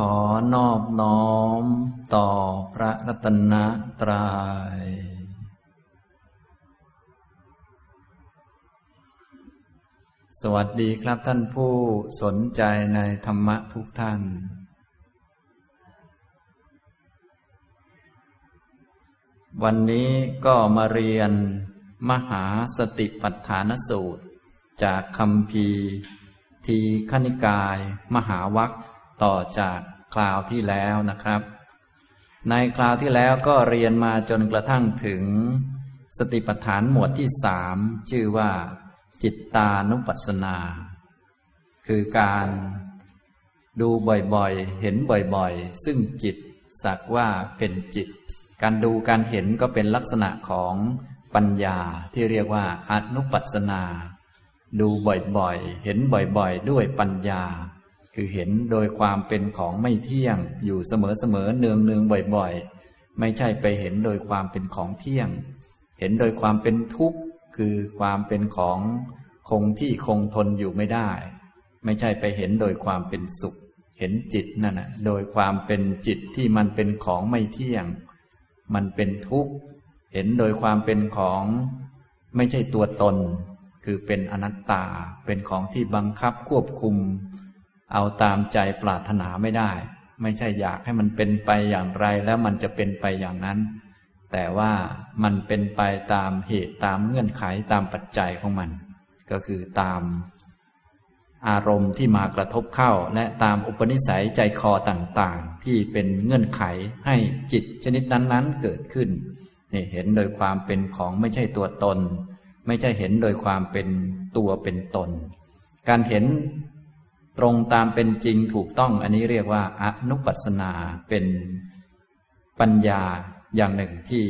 ขอนอบน้อมต่อพระรัตนตรยัย สวัสดีครับท่านผู้สนใจในธรรมะทุกท่าน วันนี้ก็มาเรียนมหาสติปัฏฐานสูตร จากคำพีทีขณิกาย มหาวัค ต่อจากคราวที่แล้วนะครับ ในคราวที่แล้วก็เรียนมาจนกระทั่งถึง สติปัฏฐานหมวดที่สามชื่อว่า จิตตานุปัสสนา คือการดูบ่อยๆ เห็นบ่อยๆ ซึ่งจิตสักว่าเป็นจิต การดูการเห็นก็เป็นลักษณะของปัญญาที่เรียกว่าอนุปัสสนา ดูบ่อยๆ เห็นบ่อยๆ ด้วยปัญญา คือเห็นโดยความเป็นของไม่เที่ยง อยู่เสมอๆเนืองเนืองบ่อยๆ ไม่ใช่ไปเห็นโดยความเป็นของเที่ยง เห็นโดยความเป็นทุกข์ คือความเป็นของคงที่คงทนอยู่ไม่ได้ ไม่ใช่ไปเห็นโดยความเป็นสุข เห็นจิตนั่นนะโดยความเป็นจิตที่มันเป็นของไม่เที่ยง มันเป็นทุกข์ เห็นโดยความเป็นของไม่ใช่ตัวตน คือเป็นอนัตตา เป็นของที่บังคับควบคุม เอาตามใจปรารถนาไม่ได้ ไม่ใช่อยากให้มันเป็นไปอย่างไรแล้วมันจะเป็นไปอย่างนั้น แต่ว่ามันเป็นไปตามเหตุตามเงื่อนไขตามปัจจัยของมัน ก็คือตามอารมณ์ที่มากระทบเข้า และตามอุปนิสัยใจคอต่างๆ ที่เป็นเงื่อนไขให้จิตชนิดนั้นๆเกิดขึ้นนี่เห็นโดยความเป็นของไม่ใช่ตัวตน ไม่ใช่เห็นโดยความเป็นตัวเป็นตน การเห็น ตรงตามเป็นจริงถูกต้อง อันนี้เรียกว่าอนุปัสนาเป็นปัญญาอย่างหนึ่งที่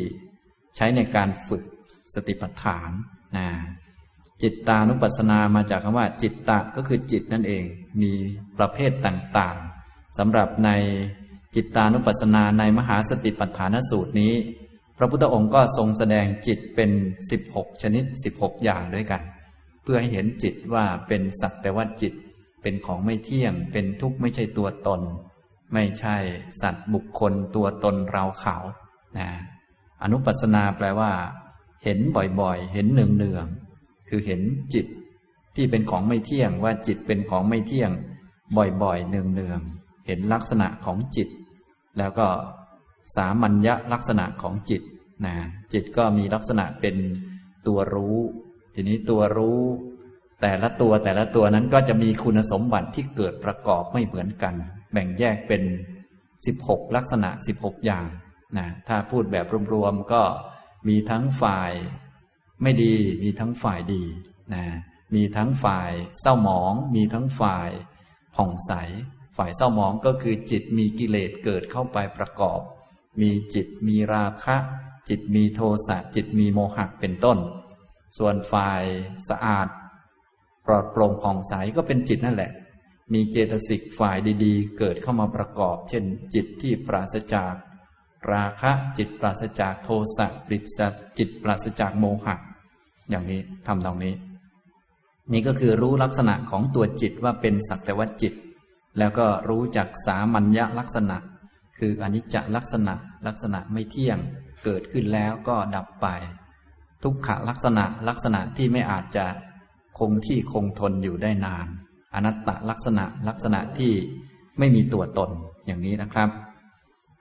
ใช้ในการฝึกสติปัฏฐานนะจิตตานุปัสสนามาจากคำว่า จิตตะก็คือจิตนั่นเอง มีประเภทต่างๆสำหรับในจิตตานุปัสสนาในมหาสติปัฏฐานสูตรนี้ พระพุทธองค์ก็ทรงแสดงจิตเป็น 16 ชนิด 16 อย่างด้วยกัน เพื่อให้เห็นจิตว่าเป็นสักแต่ว่าจิต เป็นของไม่เที่ยง เป็นทุกข์ไม่ใช่ตัวตน ไม่ใช่สัตว์บุคคลตัวตนเราเขานะอนุปัสนาแปลว่า เห็นบ่อยๆ เห็นเนืองๆคือเห็นจิตที่เป็นของไม่เที่ยงว่าจิตเป็นของไม่เที่ยง บ่อยๆ เนืองๆเห็นลักษณะของจิต แล้วก็สามัญญลักษณะของจิตนะจิตก็มีลักษณะเป็นตัวรู้ ทีนี้ตัวรู้ แต่ละตัวแต่ละตัวนั้นก็จะมีคุณสมบัติที่เกิดประกอบไม่เหมือนกัน แบ่งแยกเป็น 16 ลักษณะ 16 อย่างนะถ้าพูดแบบรวมๆก็มีทั้งฝ่ายไม่ดีมีทั้งฝ่ายดีนะมีทั้งฝ่ายเศร้าหมอง มีทั้งฝ่ายผ่องใส ฝ่ายเศร้าหมองก็คือจิตมีกิเลสเกิดเข้าไปประกอบ มีจิตมีราคะ จิตมีโทสะจิตมีโมหะเป็นต้น ส่วนฝ่ายสะอาด ปลอดโปร่งผ่องใสก็เป็นจิตนั่นแหละ มีเจตสิกฝ่ายดีๆ เกิดเข้ามาประกอบ เช่น จิตที่ปราศจาก ราคะจิตปราศจากโทสะปริศจิตปราศจากโมหะ อย่างนี้ทำตรงนี้ นี่ก็คือรู้ลักษณะของตัวจิตว่าเป็นสักแต่ว่าจิต แล้วก็รู้จักสามัญญลักษณะ คืออนิจจลักษณะลักษณะไม่เที่ยง เกิดขึ้นแล้วก็ดับไป ทุกขลักษณะลักษณะที่ไม่อาจจะ คงที่คงทนอยู่ได้นาน อนัตตลักษณะลักษณะที่ไม่มีตัวตนอย่างนี้นะครับ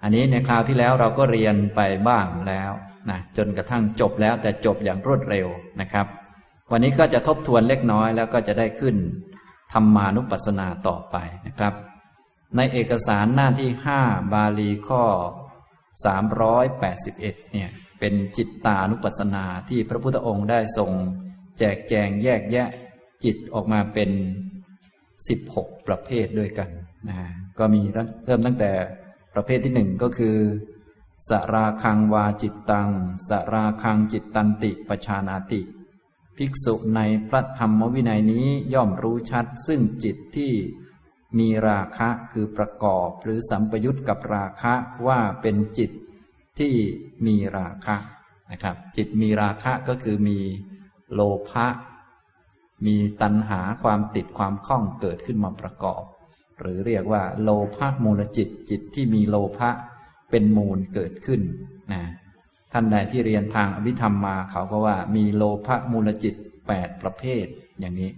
อันนี้ในคราวที่แล้วเราก็เรียนไปบ้างแล้วนะจนกระทั่งจบแล้วแต่จบอย่างรวดเร็วนะครับ วันนี้ก็จะทบทวนเล็กน้อยแล้วก็จะได้ขึ้นธรรมานุปัสสนาต่อไปนะครับ ในเอกสารหน้าที่ห้าบาลีข้อ 381เนี่ยเป็นจิตตานุปัสสนาที่พระพุทธองค์ได้ทรง จกแจงแยกแยะจิตออกมาเป็นสิบหกประเภทด้วยกันนะก็มีเริ่มตั้งแต่ประเภทที่หนึ่งก็คือสราคังวาจิตตังสราคังจิตตันติปชานาติ ภิกษุในพระธรรมวินัยนี้ย่อมรู้ชัด ซึ่งจิตที่มีราคะคือประกอบ หรือสัมปยุตกับราคะว่าเป็นจิตที่มีราคะนะครับ จิตมีราคะก็คือมี โลภะมีตัณหาความติดความคล้องเกิดขึ้นมาประกอบ หรือเรียกว่า โลภะมูลจิตจิตที่มีโลภะเป็นมูลเกิดขึ้นนะท่านใดที่เรียนทางอภิธรรมมาเขาก็ว่ามีโลภะมูลจิตแปดประเภท อย่างนี้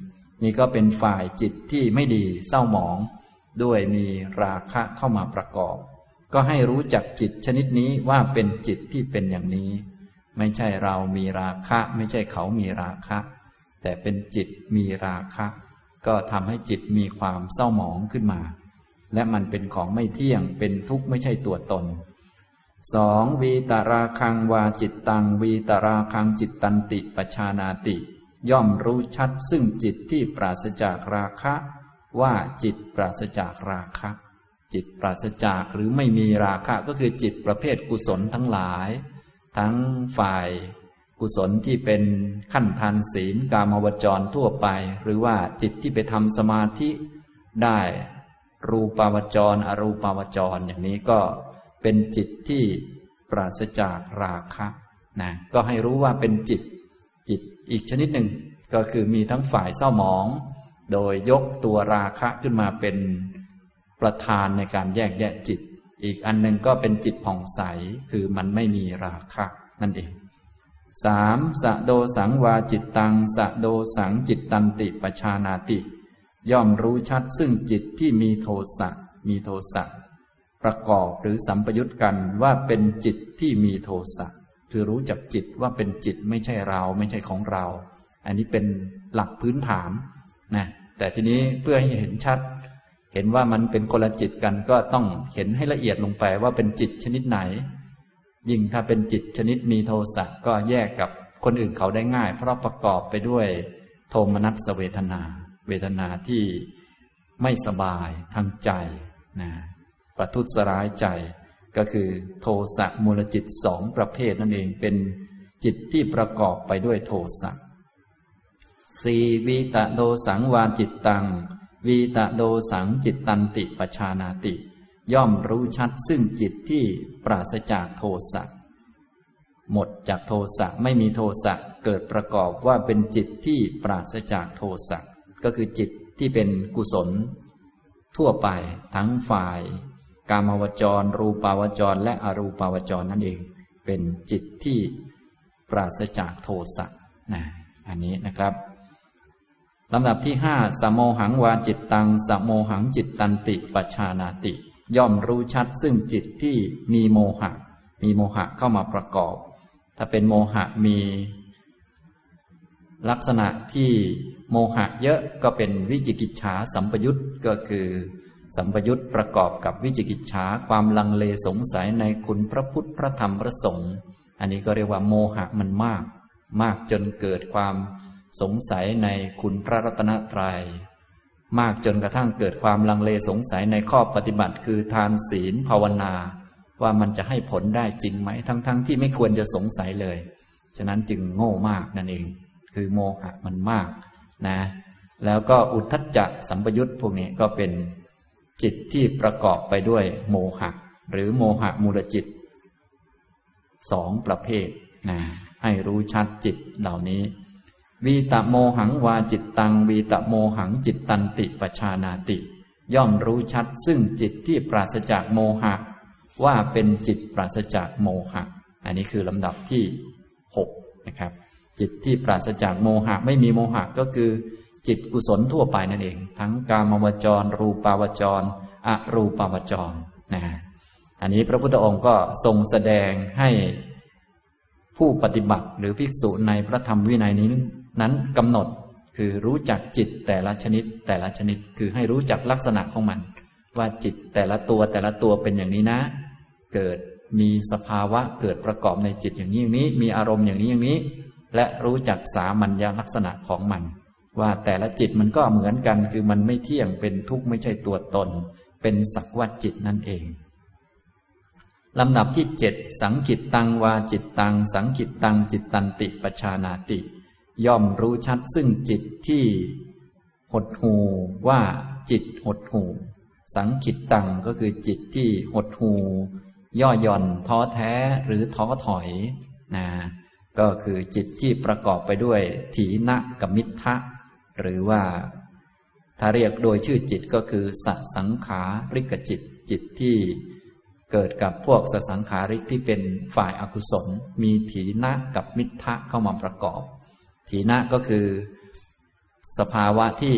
นี่ก็เป็นฝ่ายจิตที่ไม่ดีเศร้าหมอง ด้วยมีราคะเข้ามาประกอบ ก็ให้รู้จักจิตชนิดนี้ว่าเป็นจิตที่เป็นอย่างนี้ ไม่ใช่เรามีราคะ ไม่ใช่เขามีราคะ แต่เป็นจิตมีราคะ ก็ทำให้จิตมีความเศร้าหมองขึ้นมา และมันเป็นของไม่เที่ยงเป็นทุกข์ไม่ใช่ตัวตนสองวีตาราคังวาจิตตัง วีตาราคังจิตตันติปชานาติ ย่อมรู้ชัดซึ่งจิตที่ปราศจากราคะ ว่าจิตปราศจากราคะ จิตปราศจากหรือไม่มีราคะก็คือจิตประเภทกุศลทั้งหลาย ทั้งฝ่ายกุศลที่เป็นขั้นทานศีลกามวจรทั่วไป หรือว่าจิตที่ไปทำสมาธิได้รูปาวจร อรูปาวจรอย่างนี้ก็เป็นจิตที่ปราศจากราคะนะก็ให้รู้ว่าเป็นจิตจิตอีกชนิดหนึ่ง ก็คือมีทั้งฝ่ายเศร้าหมอง โดยยกตัวราคะขึ้นมาเป็นประธานในการแยกแยะจิต อีกอันหนึ่งก็เป็นจิตผ่องใสคือมันไม่มีราคะนั่นเองสามสะโดสังวาจิตตังสะโดสังจิตตันติปชานาติ ย่อมรู้ชัดซึ่งจิตที่มีโทสะมีโทสะประกอบหรือสัมปยุตกันว่าเป็นจิตที่มีโทสะคือรู้จักจิตว่าเป็นจิตไม่ใช่เราไม่ใช่ของเรา อันนี้เป็นหลักพื้นฐานนะแต่ทีนี้เพื่อให้เห็นชัด เห็นว่ามันเป็นคนละจิตกันก็ต้องเห็นให้ละเอียดลงไปว่าเป็นจิตชนิดไหน ยิ่งถ้าเป็นจิตชนิดมีโทสะก็แยกกับคนอื่นเขาได้ง่าย เพราะประกอบไปด้วย โทมนัสเวทนา เวทนาที่ไม่สบายทางใจนะประทุษร้ายใจก็คือโทสะมูลจิตสองประเภทนั่นเองเป็นจิตที่ประกอบไปด้วยโทสะสีวีตะโดสังวาจิตตัง วีตะโดสังจิตตันติปชานาติ ย่อมรู้ชัดซึ่งจิตที่ปราศจากโทสะหมดจากโทสะไม่มีโทสะเกิดประกอบว่าเป็นจิตที่ปราศจากโทสะก็คือจิตที่เป็นกุศล ทั่วไปทั้งฝ่าย กามวจร รูปาวจร และอรูปาวจรนั่นเอง เป็นจิตที่ปราศจากโทสะนะอันนี้นะครับ ลำดับที่ห้าสโมหังวาจิตตังสโมหังจิตตันติปัชานาติ ย่อมรู้ชัดซึ่งจิตที่มีโมหะ มีโมหะเข้ามาประกอบ ถ้าเป็นโมหะมี ลักษณะที่โมหะเยอะก็เป็นวิจิกิจฉาสัมปยุตก็คือ สัมปยุตประกอบกับวิจิกิจฉาความลังเลสงสัยในคุณพระพุทธพระธรรมพระสงฆ์อันนี้ก็เรียกว่าโมหะมันมาก มากจนเกิดความ สงสัยในคุณพระรัตนตรยัย มากจนกระทั่งเกิดความลังเลสงสัยในข้อปฏิบัติ คือทานศีลภาวนา ว่ามันจะให้ผลได้จริงไหม ทั้งๆทที่ไม่ควรจะสงสัยเลย ฉะนั้นจึงโง่มากนั่นเอง คือโมหะมันมากนะ แล้วก็อุทธัจจะสัมปยุตพวกนี้ก็เป็นจิตที่ประกอบไปด้วยโมหะ หรือโมหะมูลจิตสองประเภทนะให้รู้ชัดจิตเหล่านี้ วีตะโมหังวาจิตตัง วีตะโมหังจิตตันติปชานาติ ย่อมรู้ชัดซึ่งจิตที่ปราศจากโมหะ ว่าเป็นจิตปราศจากโมหะ อันนี้คือลำดับที่หกนะครับ จิตที่ปราศจากโมหะ ไม่มีโมหะก็คือ จิตกุศลทั่วไปนั่นเอง ทั้งกามวจร รูปาวจร อรูปาวจรนะอันนี้พระพุทธองค์ก็ทรงแสดงให้ผู้ปฏิบัติหรือภิกษุในพระธรรมวินัยนี้ นั้นกำหนดคือรู้จักจิตแต่ละชนิด แต่ละชนิดคือให้รู้จักลักษณะของมัน ว่าจิตแต่ละตัวแต่ละตัวเป็นอย่างนี้นะ เกิดมีสภาวะเกิดประกอบในจิตอย่างนี้อย่างนี้ มีอารมณ์อย่างนี้อย่างนี้ และรู้จักสามัญญลักษณะของมัน ว่าแต่ละจิตมันก็เหมือนกันคือมันไม่เที่ยงเป็นทุกข์ไม่ใช่ตัวตน เป็นสักวัตจิตนั่นเองลำดับที่เจ็ดสังกิตตังวาจิตตัง สังกิตตังจิตตันติปชานาติ ย่อมรู้ชัดซึ่งจิตที่หดหูว่าจิตหดหูสังขิตตังก็คือจิตที่หดหูย่อหย่อนท้อแท้หรือท้อถอยนะก็คือจิตที่ประกอบไปด้วยถีนะกับมิทะหรือว่า ถ้าเรียกโดยชื่อจิตก็คือสสังขาริกจิต จิตที่เกิดกับพวกสสังขาริกที่เป็นฝ่ายอากุศล มีถีนะกับมิทะเข้ามาประกอบ ถีนะก็คือ สภาวะที่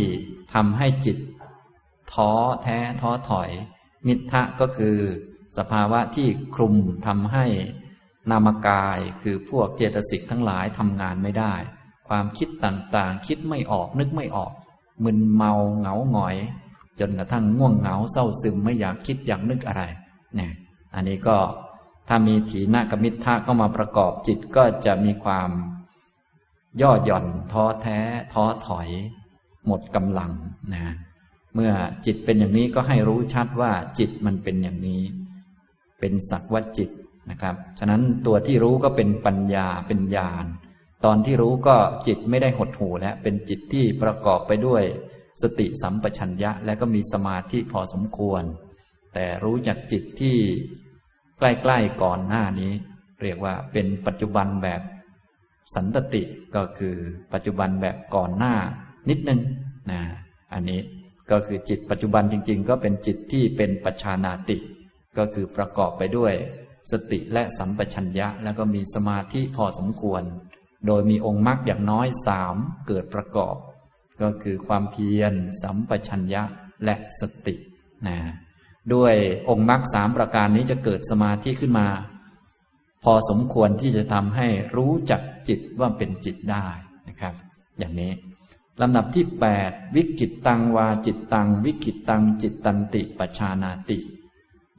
ทำให้จิต ท้อแท้ท้อถอยมิทะก็คือ สภาวะที่คลุมทำให้นามกายคือพวกเจตสิกทั้งหลายทำงานไม่ได้ ความคิดต่างๆ คิดไม่ออกนึกไม่ออก มึนเมาเหงาหงอย จนกระทั่งง่วงเหงาเศร้าซึมไม่อยากคิดอยากนึกอะไรเนี่ยอันนี้ก็ถ้ามีถีนกมิทธะเข้ามาประกอบจิตก็จะมีความ ย่อหย่อนท้อแท้ท้อถอย หมดกำลังนะเมื่อจิตเป็นอย่างนี้ก็ให้รู้ชัดว่าจิตมันเป็นอย่างนี้ เป็นสักวัจิตนะครับ ฉะนั้นตัวที่รู้ก็เป็นปัญญาเป็นญาณตอนที่รู้ก็จิตไม่ได้หดหูแล้วเป็นจิตที่ประกอบไปด้วยสติสัมปชัญญะ และก็มีสมาธิพอสมควร แต่รู้จักจิตที่ใกล้ ๆ ก่อนหน้านี้ เรียกว่าเป็นปัจจุบันแบบ สันตติก็คือปัจจุบันแบบก่อนหน้านิดนึงนะอันนี้ก็คือจิตปัจจุบันจริง ๆ ก็เป็นจิตที่เป็นปัจชานาติ ก็คือประกอบไปด้วย สติและสัมปชัญญะ แล้วก็มีสมาธิพอสมควร โดยมีองค์มรรคอย่างน้อยสามเกิดประกอบ ก็คือความเพียร สัมปชัญญะและสตินะด้วยองค์มรรคสามประการนี้จะเกิดสมาธิขึ้นมา พอสมควรที่จะทำให้รู้จัก จิตว่าเป็นจิตได้นะครับ อย่างนี้ลำดับที่ 8 วิกิตตังวาจิตตัง วิกิตตังจิตตันติปชานาติ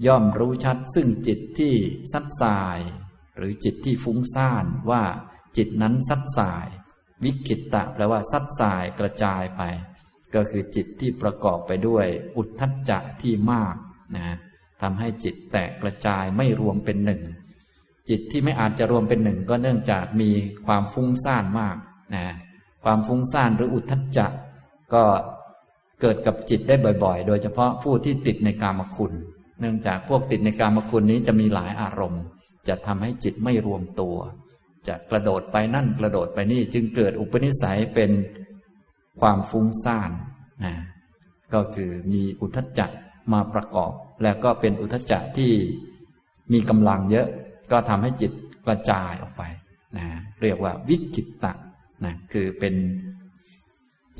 ย่อมรู้ชัดซึ่งจิตที่ซัดสาย หรือจิตที่ฟุ้งซ่านว่าจิตนั้นซัดสาย วิกิตตะแปลว่าซัดสายกระจายไป ก็คือจิตที่ประกอบไปด้วย อุทธัจจะที่มากนะทำให้จิตแตกกระจายไม่รวมเป็นหนึ่ง จิตที่ไม่อาจจะรวมเป็นหนึ่งก็เนื่องจากมีความฟุ้งซ่านมากนะความฟุ้งซ่านหรืออุทธัจจะก็เกิดกับจิตได้บ่อยๆ โดยเฉพาะผู้ที่ติดในกามคุณ เนื่องจากพวกติดในกามคุณนี้จะมีหลายอารมณ์ จะทำให้จิตไม่รวมตัว จะกระโดดไปนั่นกระโดดไปนี่จึงเกิดอุปนิสัยเป็นความฟุ้งซ่านนะก็คือมีอุทธัจจะมาประกอบ แล้วก็เป็นอุทธัจจะที่มีกำลังเยอะ ก็ทำให้จิตกระจายออกไปนะเรียกว่าวิกิตตะนะคือเป็น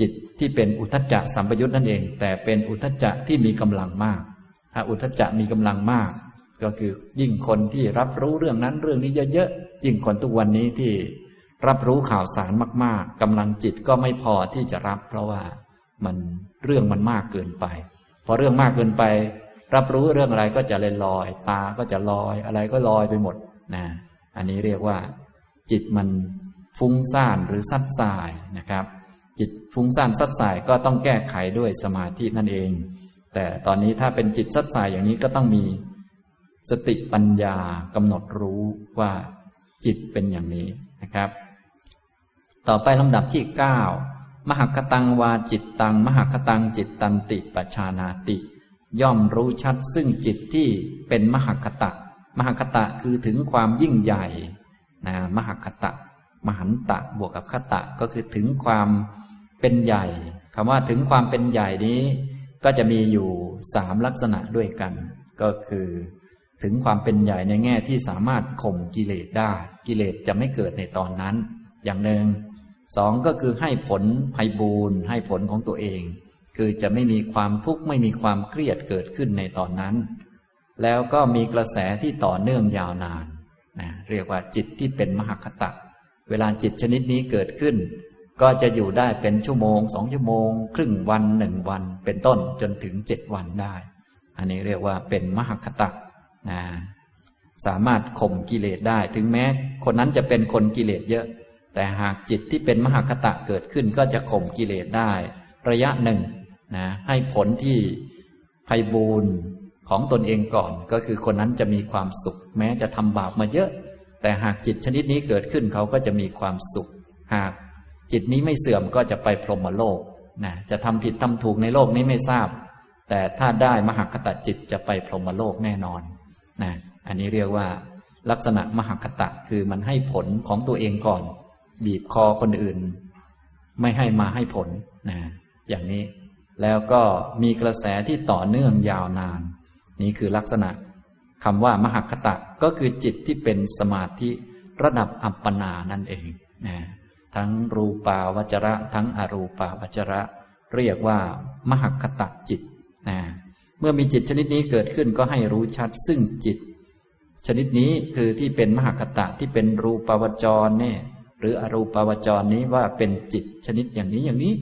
จิตที่เป็นอุทจจะสัมปยุตนั่นเอง แต่เป็นอุทจจะที่มีกำลังมาก ถ้าอุทจจะมีกำลังมาก ก็คือยิ่งคนที่รับรู้เรื่องนั้นเรื่องนี้เยอะๆยิ่งคนทุกวันนี้ที่รับรู้ข่าวสารมาก ๆกำลังจิตก็ไม่พอที่จะรับ เพราะว่ามันเรื่องมันมากเกินไปพอเรื่องมากเกินไป รับรู้เรื่องอะไรก็จะเลยลอย ตาก็จะลอย อะไรก็ลอยไปหมดนะอันนี้เรียกว่า จิตมันฟุ้งซ่านหรือซัดสายนะครับ จิตฟุ้งซ่านซัดสายก็ต้องแก้ไขด้วยสมาธินั่นเอง แต่ตอนนี้ถ้าเป็นจิตซัดสายอย่างนี้ก็ต้องมีสติปัญญากำหนดรู้ว่าจิตเป็นอย่างนี้นะครับ ต่อไปลำดับที่เก้ามหคตังวาจิตตัง มหคตังจิตตันติปชานาติ ย่อมรู้ชัดซึ่งจิตที่เป็นมหคตะ มหคตะคือถึงความยิ่งใหญ่นะมหคตะ มหันตะบวกกับคตะก็คือถึงความเป็นใหญ่คำว่าถึงความเป็นใหญ่นี้ ก็จะมีอยู่สามลักษณะด้วยกัน ก็คือ ถึงความเป็นใหญ่ในแง่ที่สามารถข่มกิเลสได้ กิเลสจะไม่เกิดในตอนนั้น อย่างหนึ่งสองก็คือให้ผลภัยบูรณ์ให้ผลของตัวเอง คือจะไม่มีความทุกข์ไม่มีความเครียดเกิดขึ้นในตอนนั้น แล้วก็มีกระแสที่ต่อเนื่องยาวนานนะเรียกว่าจิตที่เป็นมหคตะ เวลาจิตชนิดนี้เกิดขึ้น ก็จะอยู่ได้เป็นชั่วโมงสองชั่วโมง ครึ่งวันหนึ่งวัน เป็นต้นจนถึงเจ็ดวันได้ อันนี้เรียกว่าเป็นมหคตะนะสามารถข่มกิเลสได้ ถึงแม้ คนนั้นจะเป็นคนกิเลสเยอะ แต่หากจิตที่เป็นมหคตะเกิดขึ้นก็จะข่มกิเลสได้ ระยะหนึ่ง นะให้ผลที่ภัยบูรณ์ของตนเองก่อน ก็คือคนนั้นจะมีความสุข แม้จะทำบาปมาเยอะ แต่หากจิตชนิดนี้เกิดขึ้นเขาก็จะมีความสุข หากจิตนี้ไม่เสื่อมก็จะไปพรหมโลกนะจะทำผิดทำถูกในโลกนี้ไม่ทราบ แต่ถ้าได้มหคตะจิตจะไปพรหมโลกแน่นอนนะอันนี้เรียกว่า ลักษณะมหคตะคือมันให้ผลของตัวเองก่อน บีบคอคนอื่น ไม่ให้มาให้ผลนะอย่างนี้ แล้วก็มีกระแสที่ต่อเนื่องยาวนาน นี่คือลักษณะคำว่ามหคตะก็คือจิตที่เป็นสมาธิระดับอัปปนานั่นเองนะทั้งรูปาวจระ ทั้งอรูปาวจระ เรียกว่ามหคตะจิตนะเมื่อมีจิตชนิดนี้เกิดขึ้นก็ให้รู้ชัดซึ่งจิต ชนิดนี้คือที่เป็นมหคตะที่เป็นรูปาวจรเนี่ยหรืออรูปาวจรนี้ว่าเป็นจิตชนิดอย่างนี้อย่างนี้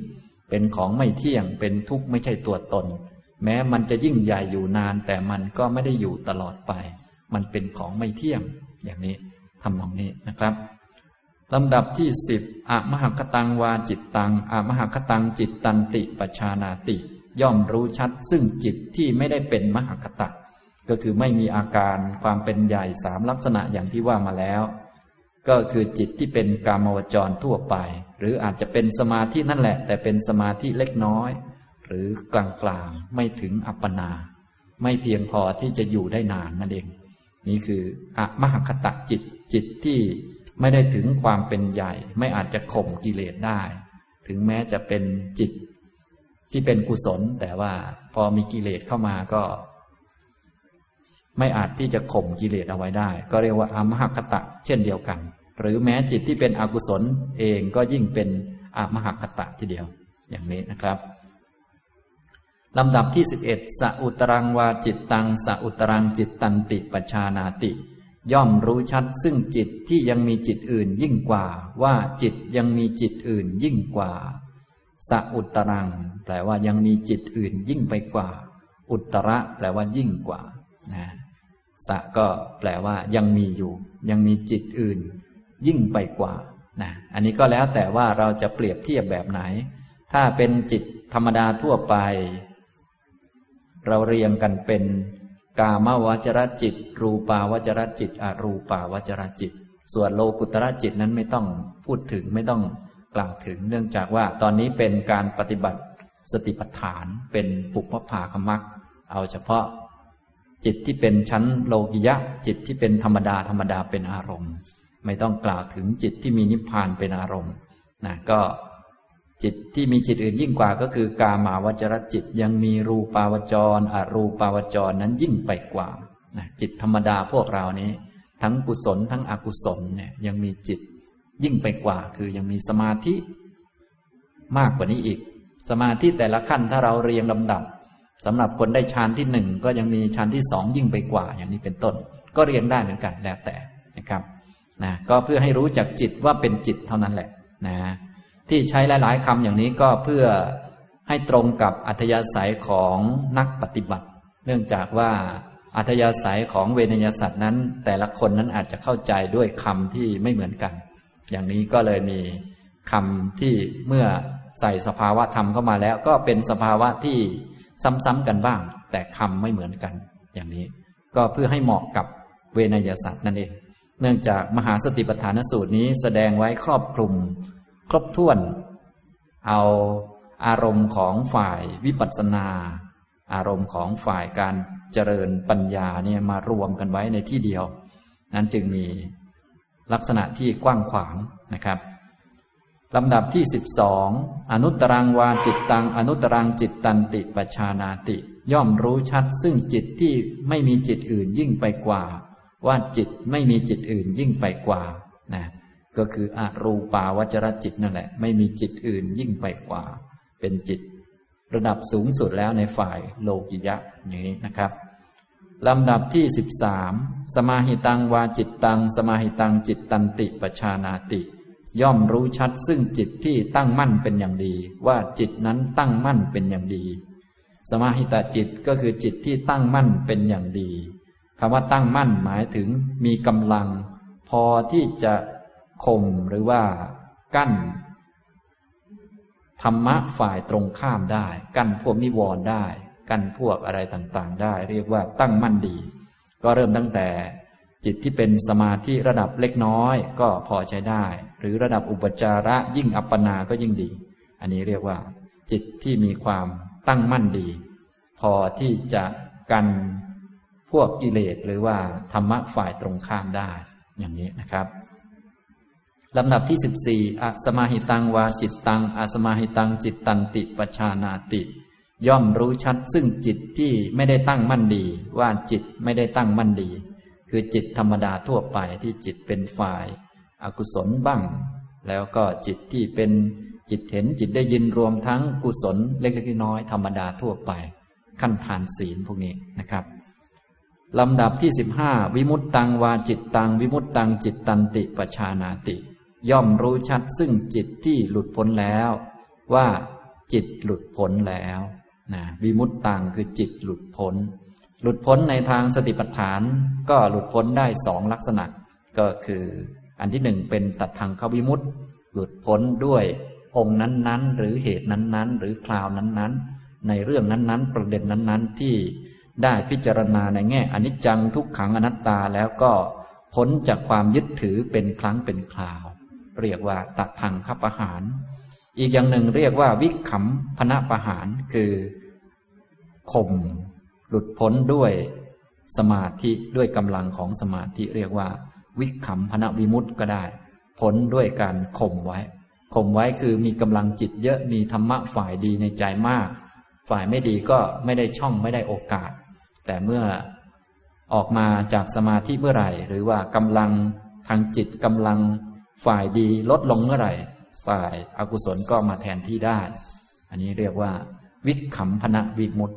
เป็นของไม่เที่ยงเป็นทุกข์ไม่ใช่ตัวตน แม้มันจะยิ่งใหญ่อยู่นาน แต่มันก็ไม่ได้อยู่ตลอดไป มันเป็นของไม่เที่ยง อย่างนี้ทำนองนี้นะครับลำดับที่สิบอะมหคตังวาจิตตังอะมหคตังจิตตันติปชานาติ ย่อมรู้ชัด ซึ่งจิตที่ไม่ได้เป็นมหคตะก็คือไม่มีอาการความเป็นใหญ่สามลักษณะอย่างที่ว่ามาแล้ว ก็คือจิตที่เป็นกามวจรทั่วไป หรืออาจจะเป็นสมาธินั่นแหละ แต่เป็นสมาธิเล็กน้อย หรือกลางๆไม่ถึงอัปปนา ไม่เพียงพอที่จะอยู่ได้นานนั่นเอง นี่คืออะมหคตะจิตจิตที่ไม่ได้ถึงความเป็นใหญ่ ไม่อาจจะข่มกิเลสได้ ถึงแม้จะเป็นจิตที่เป็นกุศล แต่ว่าพอมีกิเลสเข้ามาก็ ไม่อาจที่จะข่มกิเลสเอาไว้ได้ ก็เรียกว่าอมหคตะเช่นเดียวกัน หรือแม้จิตที่เป็นอกุศลเองก็ยิ่งเป็นอมหคตะทีเดียว อย่างนี้นะครับลำดับที่สิบเอ็ดสอุตรังวาจิตตังสอุตรังจิตตันติปชานาติ ย่อมรู้ชัดซึ่งจิตที่ยังมีจิตอื่นยิ่งกว่า ว่าจิตยังมีจิตอื่นยิ่งกว่า สอุตรัง แปลว่ายังมีจิตอื่นยิ่งไปกว่า อุตระแปลว่ายิ่งกว่านะสะก็แปลว่ายังมีอยู่ ยังมีจิตอื่น ยิ่งไปกว่านะอันนี้ก็แล้วแต่ว่าเราจะเปรียบเทียบแบบไหน ถ้าเป็นจิตธรรมดาทั่วไป เราเรียงกันเป็นกามวจรจิต รูปาวจรจิต อรูปาวจรจิต ส่วนโลกุตระจิตนั้นไม่ต้องพูดถึงไม่ต้องกล่าวถึง เนื่องจากว่าตอนนี้เป็นการปฏิบัติสติปัฏฐานเป็นปุพพภาคมักเอาเฉพาะจิตที่เป็นชั้นโลกิยะ จิตที่เป็นธรรมดาธรรมดาเป็นอารมณ์ ไม่ต้องกล่าวถึงจิตที่มีนิพพานเป็นอารมณ์นะก็จิตที่มีจิตอื่นยิ่งกว่าก็คือกามาวจรจิตยังมีรูปาวจร อรูปาวจรนั้นยิ่งไปกว่านะจิตธรรมดาพวกเรานี้ ทั้งกุศลทั้งอกุศลเนี่ยยังมีจิตยิ่งไปกว่า คือยังมีสมาธิมากกว่านี้อีก สมาธิแต่ละขั้นถ้าเราเรียงลำดับสำหรับคนได้ฌานที่หนึ่งก็ยังมีฌานที่สองยิ่งไปกว่า อย่างนี้เป็นต้น ก็เรียงได้เหมือนกันแล้วแต่นะครับ นะก็เพื่อให้รู้จักจิตว่าเป็นจิตเท่านั้นแหละนะที่ใช้หลาย ๆคำอย่างนี้ก็เพื่อให้ตรงกับอัธยาศัยของนักปฏิบัติ เนื่องจากว่าอัธยาศัยของเวนยสัตว์นั้น แต่ละคนนั้นอาจจะเข้าใจด้วยคำที่ไม่เหมือนกัน อย่างนี้ก็เลยมีคำที่เมื่อใส่สภาวะธรรมเข้ามาแล้ว ก็เป็นสภาวะที่ซ้ำๆกันบ้าง แต่คำไม่เหมือนกัน อย่างนี้ ก็เพื่อให้เหมาะกับเวนยสัตว์นั่นเอง เนื่องจากมหาสติปัฏฐานสูตรนี้แสดงไว้ครอบคลุม ครบถ้วน เอาอารมณ์ของฝ่ายวิปัสสนา อารมณ์ของฝ่ายการเจริญปัญญาเนี่ยมารวมกันไว้ในที่เดียว นั้นจึงมีลักษณะที่กว้างขวางนะครับลำดับที่สิบสองอนุตรังวาจิตตัง อนุตรังจิตตันติปชานาติ ย่อมรู้ชัดซึ่งจิตที่ไม่มีจิตอื่นยิ่งไปกว่า ว่าจิตไม่มีจิตอื่นยิ่งไปกว่านะก็คืออรูปาวจรจิตนั่นแหละ ไม่มีจิตอื่นยิ่งไปกว่า เป็นจิตระดับสูงสุดแล้วในฝ่ายโลกิยะอย่างนี้นะครับลำดับที่สิบสามสมาหิตังวาจิตตัง สมาหิตังจิตตันติปชานาติ ย่อมรู้ชัดซึ่งจิตที่ตั้งมั่นเป็นอย่างดี ว่าจิตนั้นตั้งมั่นเป็นอย่างดี สมาหิตาจิตก็คือจิตที่ตั้งมั่นเป็นอย่างดี คำว่าตั้งมั่นหมายถึงมีกำลัง พอที่จะข่มหรือว่ากั้น ธรรมะฝ่ายตรงข้ามได้ กั้นพวกนิวรณ์ได้ กั้นพวกอะไรต่างๆ ได้ เรียกว่าตั้งมั่นดี ก็เริ่มตั้งแต่จิตที่เป็นสมาธิระดับเล็กน้อยก็พอใช้ได้ หรือระดับอุปจาระยิ่งอัปปนาก็ยิ่งดี อันนี้เรียกว่า จิตที่มีความตั้งมั่นดี พอที่จะกัน พวกกิเลสหรือว่าธรรมะฝ่ายตรงข้ามได้ อย่างนี้นะครับลำดับที่สิบสี่อสมาหิตังวาจิตตังอสมาหิตังจิตตันติปชานาติ ย่อมรู้ชัดซึ่งจิตที่ไม่ได้ตั้งมั่นดี ว่าจิตไม่ได้ตั้งมั่นดี คือจิตธรรมดาทั่วไปที่จิตเป็นฝ่ายอากุศลบ้าง แล้วก็จิตที่เป็นจิตเห็นจิตได้ยินรวมทั้งกุศลเล็กๆน้อยธรรมดาทั่วไป ขั้นทานศีลพวกนี้นะครับ ลำดับที่สิบห้าวิมุตตังวาจิตตัง วิมุตตังจิตตันติปชานาติ ย่อมรู้ชัดซึ่งจิตที่หลุดพ้นแล้ว ว่าจิตหลุดพ้นแล้วนะวิมุตตังคือจิตหลุดพ้น หลุดพ้นในทางสติปัฏฐาน ก็หลุดพ้นได้สองลักษณะ ก็คืออันที่หนึ่งเป็นตัดทางเขาวิมุตหลุดพ้นด้วยองค์นั้นๆ หรือเหตุนั้นๆ หรือคราวนั้นๆ ในเรื่องนั้นๆ ประเด็นนั้นๆที่ ได้พิจารณาในแง่อนิจจังทุกขังอนัตตาแล้วก็พ้นจากความยึดถือเป็นครั้งเป็นคราว เรียกว่าตัดทางขับอาหาร อีกอย่างหนึ่งเรียกว่าวิขำพนะประหารคือข่มหลุดพ้นด้วยสมาธิด้วยกำลังของสมาธิเรียกว่า วิขำพนะวิมุตต์ก็ได้ พ้นด้วยการข่มไว้ข่มไว้คือมีกำลังจิตเยอะมีธรรมะฝ่ายดีในใจมาก ฝ่ายไม่ดีก็ไม่ได้ช่องไม่ได้โอกาส แต่เมื่อออกมาจากสมาธิเมื่อไหร่ หรือว่ากำลังทางจิตกำลังฝ่ายดีลดลงเมื่อไหร่ ฝ่ายอากุศลก็มาแทนที่ได้ อันนี้เรียกว่า วิขำพนะวิมุต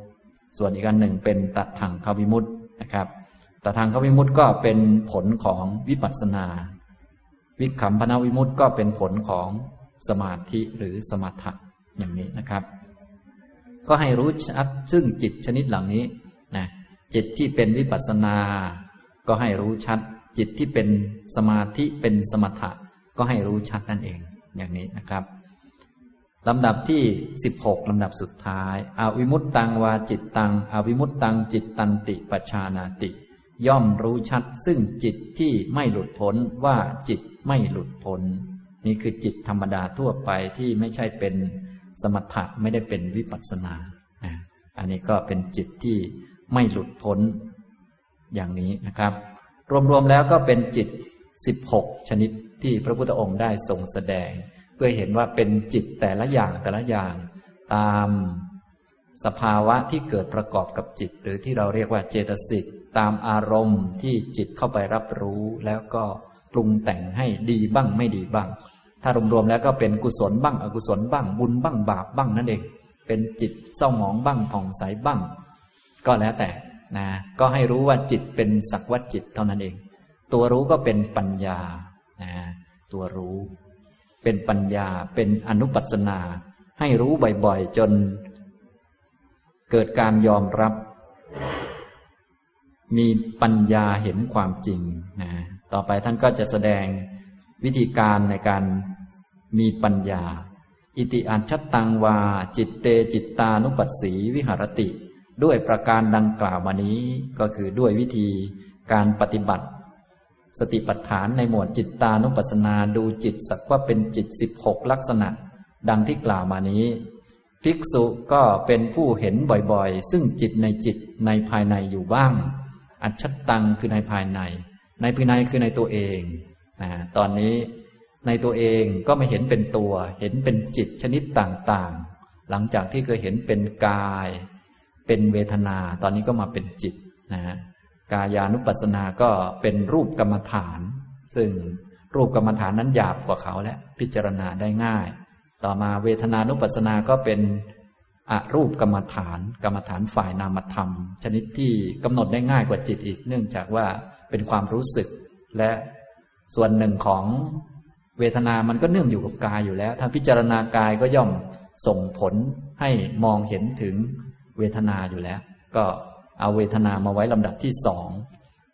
ส่วนอีกอันหนึ่งเป็นตัดทางควิมุตนะครับตัดทางควิมุตก็เป็นผลของวิปัสสนา วิขำพนะวิมุตก็เป็นผลของสมาธิหรือสมถะอย่างนี้นะครับ ก็ให้รู้ชัดซึ่งจิตชนิดเหล่านี้ จิตที่เป็นวิปัสสนา ก็ให้รู้ชัด จิตที่เป็นสมาธิเป็นสมถะ ก็ให้รู้ชัดนั่นเอง อย่างนี้นะครับลำดับที่สิบหกลำดับสุดท้ายอาวิมุตตังวาจิตตัง อวิมุตตังจิตตันติปชานาติ ย่อมรู้ชัด ซึ่งจิตที่ไม่หลุดพ้นว่าจิตไม่หลุดพ้น นี่คือจิตธรรมดาทั่วไปที่ไม่ใช่เป็นสมถะไม่ได้เป็นวิปัสสนา อันนี้ก็เป็นจิตที่ ไม่หลุดพ้นอย่างนี้นะครับ รวมๆแล้วก็เป็นจิต 16 ชนิดที่พระพุทธองค์ได้ทรงแสดง เพื่อเห็นว่าเป็นจิตแต่ละอย่างแต่ละอย่างตามสภาวะที่เกิดประกอบกับจิต หรือที่เราเรียกว่าเจตสิกตามอารมณ์ที่จิตเข้าไปรับรู้แล้วก็ปรุงแต่งให้ดีบ้างไม่ดีบ้าง ถ้ารวมๆแล้วก็เป็นกุศลบ้าง อกุศลบ้าง บุญบ้างบาปบ้างนั่นเอง เป็นจิตเศร้าหมองบ้างผ่องใสบ้าง ก็แล้วแต่นะก็ให้รู้ว่าจิตเป็นสักวัจิตเท่านั้นเอง ตัวรู้ก็เป็นปัญญานะตัวรู้ เป็นปัญญาเป็นอนุปัสนา ให้รู้บ่อยๆ จน เกิดการยอมรับ มีปัญญาเห็นความจริงนะต่อไปท่านก็จะแสดงวิธีการในการมีปัญญา อิติอัจฉตังวา จิตเตจิตตานุปัสสีวิหารติ ด้วยประการดังกล่าวมานี้ ก็คือด้วยวิธีการปฏิบัติ สติปัฏฐานในหมวดจิตตานุปัสสนาดูจิตสักว่าเป็นจิตสิบหกลักษณะ ดังที่กล่าวมานี้ ภิกษุก็เป็นผู้เห็นบ่อยๆ ซึ่งจิตในจิตในภายในอยู่บ้าง อัจฉตังคือในภายใน ในภายในคือในตัวเองนะตอนนี้ในตัวเองก็ไม่เห็นเป็นตัว เห็นเป็นจิตชนิดต่างๆ หลังจากที่เคยเห็นเป็นกาย เป็นเวทนา ตอนนี้ก็มาเป็นจิตนะฮะกายานุปัสสนาก็เป็นรูปกรรมฐาน ซึ่งรูปกรรมฐานนั้นหยาบกว่าเขาและพิจารณาได้ง่าย ต่อมาเวทนานุปัสสนาก็เป็นอรูปกรรมฐาน กรรมฐานฝ่ายนามธรรม ชนิดที่กำหนดได้ง่ายกว่าจิตอีก เนื่องจากว่าเป็นความรู้สึก และส่วนหนึ่งของเวทนา มันก็เนื่องอยู่กับกายอยู่แล้ว ถ้าพิจารณากายก็ย่อมส่งผลให้มองเห็นถึง วทนาอยู่แล้ว ก็เอาเวทนามาไว้ลำดับที่สอง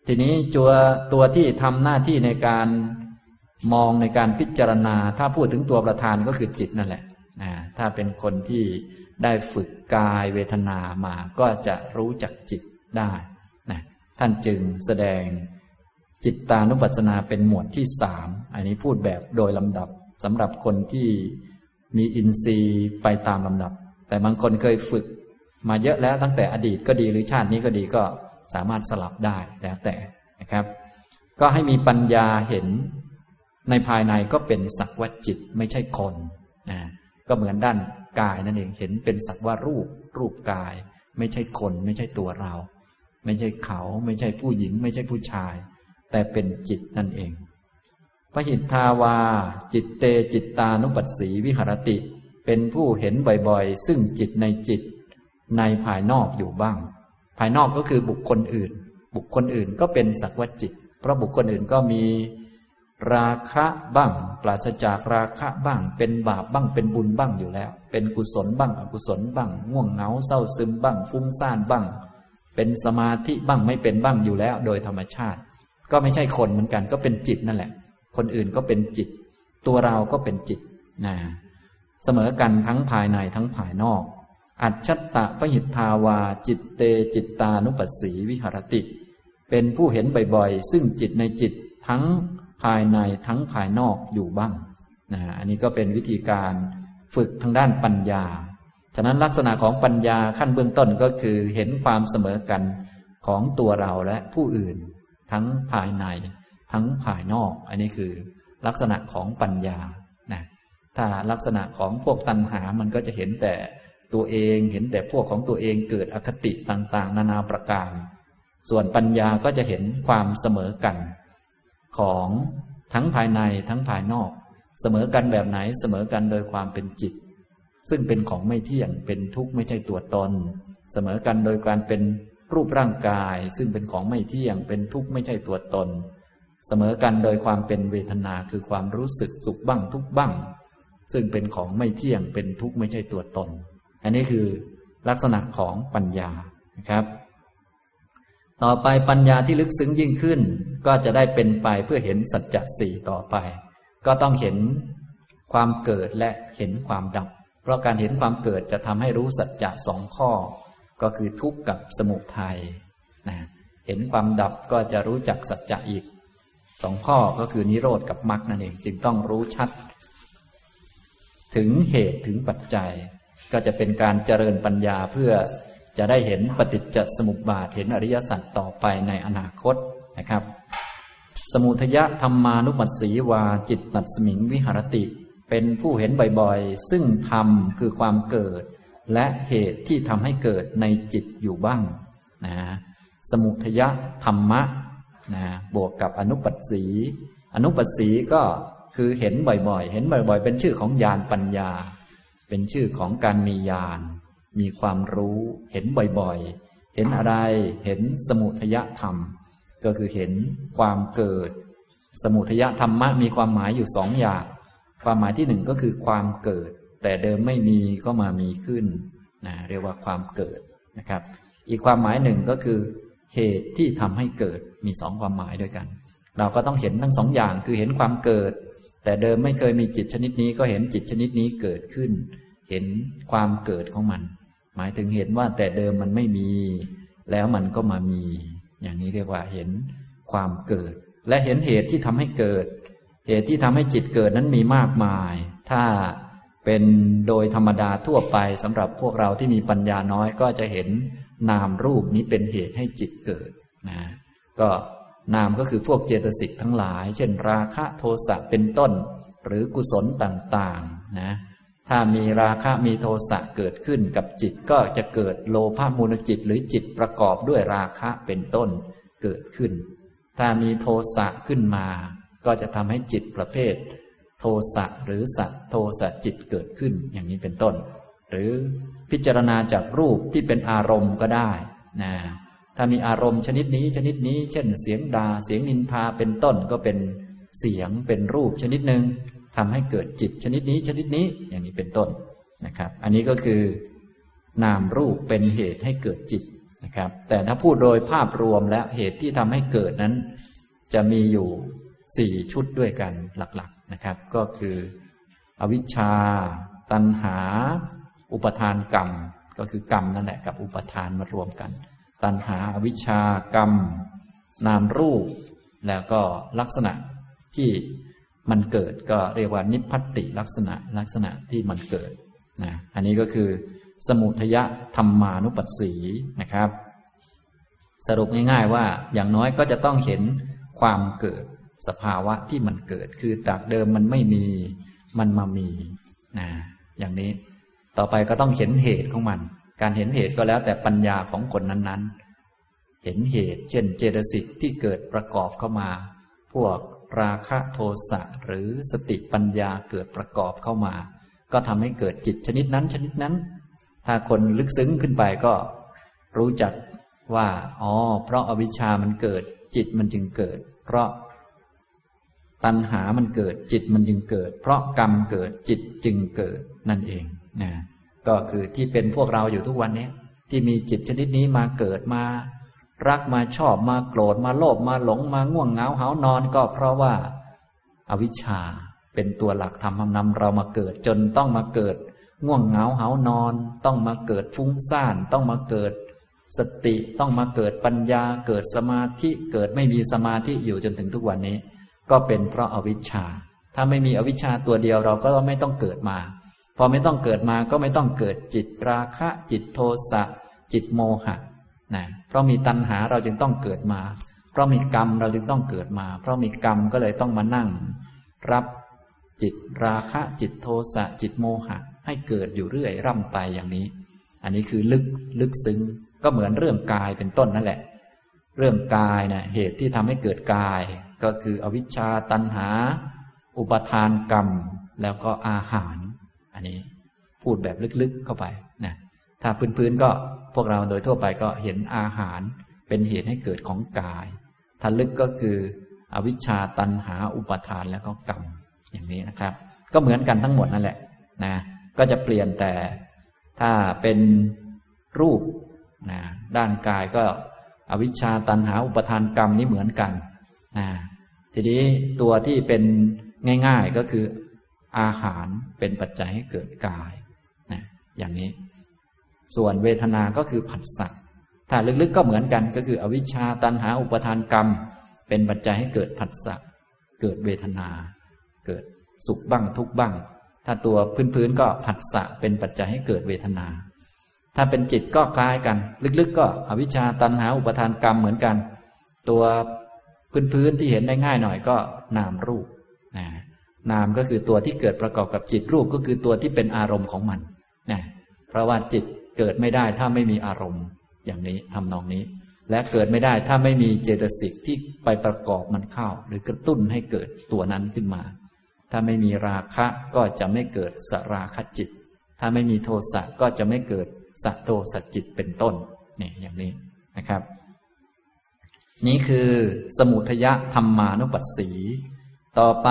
ทีนี้ตัวตัวที่ทำหน้าที่ในการมองในการพิจารณา ถ้าพูดถึงตัวประธานก็คือจิตนั่นแหละนะถ้าเป็นคนที่ได้ฝึกกายเวทนามาก็จะรู้จักจิตได้นะท่านจึงแสดงจิตตานุปัสสนาเป็นหมวดที่สามอันนี้พูดแบบโดยลำดับสำหรับคนที่มีอินทรีย์ไปตามลำดับ แต่บางคนเคยฝึก มาเยอะแล้วตั้งแต่อดีตก็ดีหรือชาตินี้ก็ดีก็สามารถสลับได้แล้วแต่นะครับ ก็ให้มีปัญญาเห็นในภายในก็เป็นสักวัจิตไม่ใช่คนนะก็เหมือนด้านกายนั่นเองเห็นเป็นสักว่ารูปรูปกาย ไม่ใช่คน ไม่ใช่ตัวเรา ไม่ใช่เขา ไม่ใช่ผู้หญิง ไม่ใช่ผู้ชาย แต่เป็นจิตนั่นเองพระหิทธาวา จิตเตจิตตานุปัสสีวิหรติ เป็นผู้เห็นบ่อยๆ ซึ่งจิตในจิต ในภายนอกอยู่บ้าง ภายนอกก็คือบุคคลอื่น บุคคลอื่นก็เป็นสักวัจิต เพราะบุคคลอื่นก็มีราคะบ้าง ปราศจากราคะบ้าง เป็นบาปบ้าง เป็นบุญบ้างอยู่แล้ว เป็นกุศลบ้าง อกุศลบ้าง ง่วงเหงาเศร้าซึมบ้าง ฟุ้งซ่านบ้าง เป็นสมาธิบ้างไม่เป็นบ้างอยู่แล้ว โดยธรรมชาติ ก็ไม่ใช่คนเหมือนกัน ก็เป็นจิตนั่นแหละ คนอื่นก็เป็นจิต ตัวเราก็เป็นจิตนะเสมอกันทั้งภายในทั้งภายนอก อัจฉตะพหิทธาวา จิตเตจิตตานุปัสสีวิหรติ เป็นผู้เห็นบ่อยๆ ซึ่งจิตในจิตทั้งภายในทั้งภายนอกอยู่บ้างนะอันนี้ก็เป็นวิธีการฝึกทางด้านปัญญา ฉะนั้นลักษณะของปัญญาขั้นเบื้องต้นก็คือเห็นความเสมอกันของตัวเราและผู้อื่น ทั้งภายใน ทั้งภายนอก อันนี้คือลักษณะของปัญญานะถ้าลักษณะของพวกตัณหามันก็จะเห็นแต่ ตัวเอง เห็นแต่พวกของตัวเองเกิดอคติต่างๆ นานาประการ ส่วนปัญญาก็จะเห็นความเสมอกัน ของทั้งภายในทั้งภายนอก เสมอกันแบบไหนเสมอกันโดยความเป็นจิต ซึ่งเป็นของไม่เที่ยงเป็นทุกข์ไม่ใช่ตัวตน เสมอกันโดยการเป็นรูปร่างกาย ซึ่งเป็นของไม่เที่ยง เป็นทุกข์ไม่ใช่ตัวตน เสมอกันโดยความเป็นเวทนาคือความรู้สึกสุขบ้างทุกบ้าง ซึ่งเป็นของไม่เที่ยงเป็นทุกข์ไม่ใช่ตัวตน อันนี้คือลักษณะของปัญญานะครับ ต่อไปปัญญาที่ลึกซึ้งยิ่งขึ้น ก็จะได้เป็นไปเพื่อเห็นสัจจะสี่ต่อไป ก็ต้องเห็นความเกิดและเห็นความดับ เพราะการเห็นความเกิดจะทำให้รู้สัจจะสองข้อ ก็คือทุกข์กับสมุทัยนะเห็นความดับก็จะรู้จักสัจจะอีกสองข้อก็คือนิโรธกับมรรคนั่นเองจึงต้องรู้ชัด ถึงเหตุถึงปัจจัย ก็จะเป็นการเจริญปัญญาเพื่อจะได้เห็นปฏิจจสมุปบาทเห็นอริยสัจต่อไปในอนาคตนะครับ สมุทยะธรรมานุปัสสีวาจิตตัดสมิงวิหรติ เป็นผู้เห็นบ่อยๆ ซึ่งธรรมคือความเกิด และเหตุที่ทำให้เกิดในจิตอยู่บ้างนะสมุทยะธรรมะนะบวกกับอนุปัสสี อนุปัสสีก็คือเห็นบ่อยๆ เห็นบ่อยๆ เป็นชื่อของญาณปัญญา เป็นชื่อของการมีญาณ มีความรู้ เห็นบ่อยๆ เห็นอะไร เห็นสมุทยธรรม ก็คือเห็นความเกิด สมุทยธรรมะมีความหมายอยู่สองอย่าง ความหมายที่หนึ่งก็คือความเกิด แต่เดิมไม่มีก็มามีขึ้นนะเรียกว่าความเกิดนะครับ อีกความหมายหนึ่งก็คือเหตุที่ทำให้เกิดมีสองความหมายด้วยกัน เราก็ต้องเห็นทั้งสองอย่างคือเห็นความเกิด แต่เดิมไม่เคยมีจิตชนิดนี้ก็เห็นจิตชนิดนี้เกิดขึ้น เห็นความเกิดของมัน หมายถึงเห็นว่าแต่เดิมมันไม่มี แล้วมันก็มามี อย่างนี้เรียกว่าเห็นความเกิด และเห็นเหตุที่ทำให้เกิด เหตุที่ทำให้จิตเกิดนั้นมีมากมาย ถ้าเป็นโดยธรรมดาทั่วไปสำหรับพวกเราที่มีปัญญาน้อยก็จะเห็นนามรูปนี้เป็นเหตุให้จิตเกิดนะก็ นามก็คือพวกเจตสิกทั้งหลาย เช่น ราคะโทสะเป็นต้น หรือกุศลต่างๆนะถ้ามีราคะมีโทสะเกิดขึ้นกับจิตก็จะเกิดโลภามูลจิต หรือจิตประกอบด้วยราคะเป็นต้นเกิดขึ้น ถ้ามีโทสะขึ้นมา ก็จะทำให้จิตประเภท โทสะหรือสัตโทสะจิตเกิดขึ้นอย่างนี้เป็นต้น หรือพิจารณาจากรูปที่เป็นอารมณ์ก็ได้นะ ถ้ามีอารมณ์ชนิดนี้ชนิดนี้ เช่น เสียงดาเสียงนินทาเป็นต้นก็เป็นเสียงเป็นรูปชนิดหนึ่งทำให้เกิดจิตชนิดนี้ชนิดนี้อย่างนี้เป็นต้นนะครับ อันนี้ก็คือนามรูปเป็นเหตุให้เกิดจิตนะครับ แต่ถ้าพูดโดยภาพรวมแล้วเหตุที่ทำให้เกิดนั้น จะมีอยู่สี่ชุดด้วยกันหลักๆนะครับ ก็คือ อวิชชา ตัณหา อุปทานกรรม ก็คือกรรมนั่นแหละกับอุปทานมารวมกัน ตัณหาอวิชชากรรม นามรูป แล้วก็ลักษณะที่มันเกิดก็เรียกว่านิพพัติลักษณะลักษณะที่มันเกิดนะอันนี้ก็คือสมุทยะธรรมานุปัสสีนะครับ สรุปง่ายๆว่าอย่างน้อยก็จะต้องเห็นความเกิดสภาวะที่มันเกิด คือจากเดิมมันไม่มีมันมามีนะอย่างนี้ต่อไปก็ต้องเห็นเหตุของมัน การเห็นเหตุก็แล้วแต่ปัญญาของคนนั้นๆ เห็นเหตุ เช่น เจตสิกที่เกิดประกอบเข้ามา พวกราคะโทสะหรือสติปัญญาเกิดประกอบเข้ามา ก็ทำให้เกิดจิตชนิดนั้นชนิดนั้น ถ้าคนลึกซึ้งขึ้นไปก็รู้จักว่าอ๋อเพราะอาวิชชามันเกิด จิตมันจึงเกิด เพราะตัณหามันเกิด จิตมันจึงเกิด เพราะกรรมเกิดจิตจึงเกิดนั่นเองนะ ก็คือที่เป็นพวกเราอยู่ทุกวันนี้ที่มีจิตชนิดนี้มาเกิดมา รักมาชอบมาโกรธมาโลภมาหลงมาง่วงเหงาเหานอนก็เพราะว่าอาวิชชาเป็นตัวหลักทำทำนำเรามาเกิดจนต้องมาเกิด ง่วงเหงาเหานอน ต้องมาเกิดฟุ้งซ่านต้องมาเกิด สติต้องมาเกิดปัญญาเกิดสมาธิเกิดไม่มีสมาธิอยู่จนถึงทุกวันนี้ ก็เป็นเพราะอาวิชชา ถ้าไม่มีอวิชชาตัวเดียวเราก็ไม่ต้องเกิดมา พอไม่ต้องเกิดมาก็ไม่ต้องเกิดจิตราคะ จิตโทสะ จิตโมหะนะเพราะมีตัณหาเราจึงต้องเกิดมา เพราะมีกรรมเราจึงต้องเกิดมา เพราะมีกรรมก็เลยต้องมานั่ง รับจิตราคะจิตโทสะ จิตโมหะ ให้เกิดอยู่เรื่อยร่ำไปอย่างนี้ อันนี้คือลึกลึกซึ้งก็เหมือนเรื่องกายเป็นต้นนั่นแหละ เรื่องกายนะเหตุที่ทำให้เกิดกาย ก็คืออวิชชาตันหา อุปทานกรรม แล้วก็อาหาร อันนี้พูดแบบลึกๆเข้าไปนะถ้าพื้นๆก็พวกเราโดยทั่วไปก็เห็นอาหารเป็นเหตุให้เกิดของกายถ้าลึกก็คืออวิชชาตันหาอุปทานแล้วก็กรรมอย่างนี้นะครับ ก็เหมือนกันทั้งหมดนั่นแหละนะก็จะเปลี่ยนแต่ถ้าเป็นรูปนะด้านกายก็อวิชชาตันหาอุปทานกรรมนี่เหมือนกันนะทีนี้ตัวที่เป็นง่าย ๆก็คือ อาหารเป็นปัจจัยให้เกิดกายนะอย่างนี้ ส่วนเวทนา ก็คือผัสสะถ้าลึกๆก็เหมือนกันก็คืออวิชชาตันหาอุปทานกรรม เป็นปัจจัยให้เกิดผัสสะเกิดเวทนา เกิดสุขบ้างทุกบ้าง ถ้าตัวพื้นๆก็ผัสสะเป็นปัจจัยให้เกิดเวทนา ถ้าเป็นจิตก็คล้ายกัน ลึกๆ ก็อวิชชาตันหาอุปทานกรรมเหมือนกัน ตัวพื้นๆที่เห็นได้ง่ายหน่อยก็นามรูปนะ นามก็คือตัวที่เกิดประกอบกับจิตรูปก็คือตัวที่เป็นอารมณ์ของมันนะเพราะว่าจิตเกิดไม่ได้ถ้าไม่มีอารมณ์อย่างนี้ทำนองนี้ และเกิดไม่ได้ถ้าไม่มีเจตสิกที่ไปประกอบมันเข้า หรือกระตุ้นให้เกิดตัวนั้นขึ้นมา ถ้าไม่มีราคะก็จะไม่เกิดสราคะจิต ถ้าไม่มีโทสะก็จะไม่เกิดสัตโตสัจจิตเป็นต้นนี่อย่างนี้นะครับ นี้คือสมุทยะธรรมานุปัสสี ต่อไป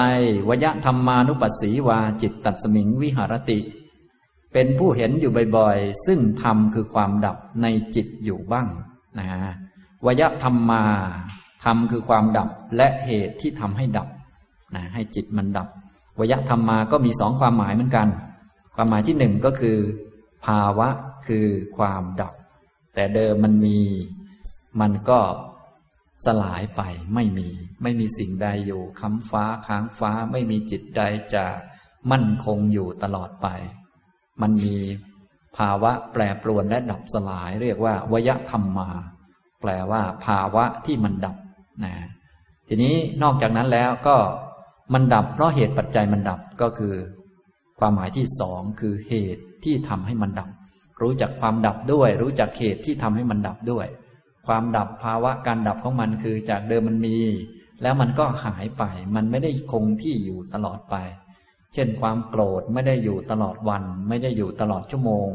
วยธรรมานุปัสสีวาจิตตัดสมิงวิหารติ เป็นผู้เห็นอยู่บ่อยๆ ซึ่งธรรมคือความดับในจิตอยู่บ้างนะวยธรรมมาธรรมคือความดับและเหตุที่ทำให้ดับนะให้จิตมันดับวยธรรมมาก็มีสองความหมายเหมือนกัน ความหมายที่หนึ่งก็คือ ภาวะคือความดับ แต่เดิมมันมี มันก็ สลายไปไม่มี ไม่มีสิ่งใดอยู่ค้ำฟ้าค้างฟ้าไม่มีจิตใดจะมั่นคงอยู่ตลอดไป มันมีภาวะแปรปรวนและดับสลาย เรียกว่าวยธรรมมา แปลว่า ภาวะที่มันดับนะทีนี้นอกจากนั้นแล้วก็มันดับเพราะเหตุปัจจัยมันดับก็คือ ความหมายที่สองคือเหตุที่ทำให้มันดับ รู้จักความดับด้วย รู้จักเหตุที่ทำให้มันดับด้วย ความดับภาวะการดับของมันคือจากเดิมมันมี แล้วมันก็หายไป มันไม่ได้คงที่อยู่ตลอดไป เช่นความโกรธไม่ได้อยู่ตลอดวัน ไม่ได้อยู่ตลอดชั่วโมง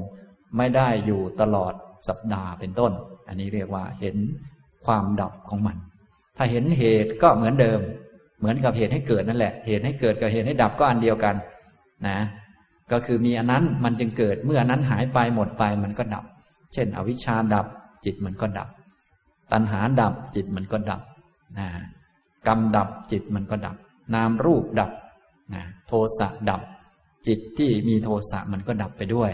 ไม่ได้อยู่ตลอดสัปดาห์เป็นต้น อันนี้เรียกว่าเห็นความดับของมัน ถ้าเห็นเหตุก็เหมือนเดิม เหมือนกับเหตุให้เกิดนั่นแหละ เหตุให้เกิดกับเหตุให้ดับก็อันเดียวกันนะ ก็คือมีอันนั้นมันจึงเกิด เมื่ออันนั้นหายไปหมดไปมันก็ดับ เช่น อวิชชาดับจิตมันก็ดับ ตัณหาดับจิตมันก็ดับนะกรรมดับจิตมันก็ดับ นามรูปดับนะโทสะดับ จิตที่มีโทสะมันก็ดับไปด้วย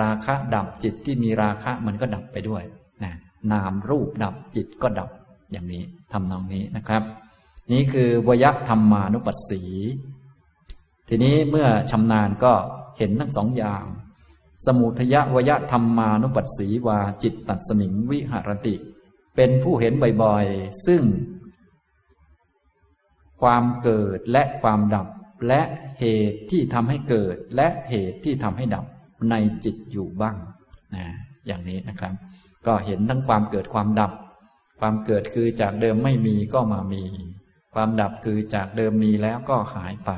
ราคะดับจิตที่มีราคะมันก็ดับไปด้วยนะนามรูปดับจิตก็ดับอย่างนี้ทำนองนี้นะครับ นี่คือวยธรรมานุปัสสี ทีนี้เมื่อชำนาญก็เห็นทั้งสองอย่าง สมุทยะวยธรรมานุปัสสีวาจิตตัดสมิงวิหารติ เป็นผู้เห็นบ่อยๆ ซึ่ง ความเกิดและความดับ และเหตุที่ทำให้เกิด และเหตุที่ทำให้ดับในจิตอยู่บ้างนะอย่างนี้นะครับ ก็เห็นทั้งความเกิดความดับ ความเกิดคือจากเดิมไม่มีก็มามี ความดับคือจากเดิมมีแล้วก็หายไป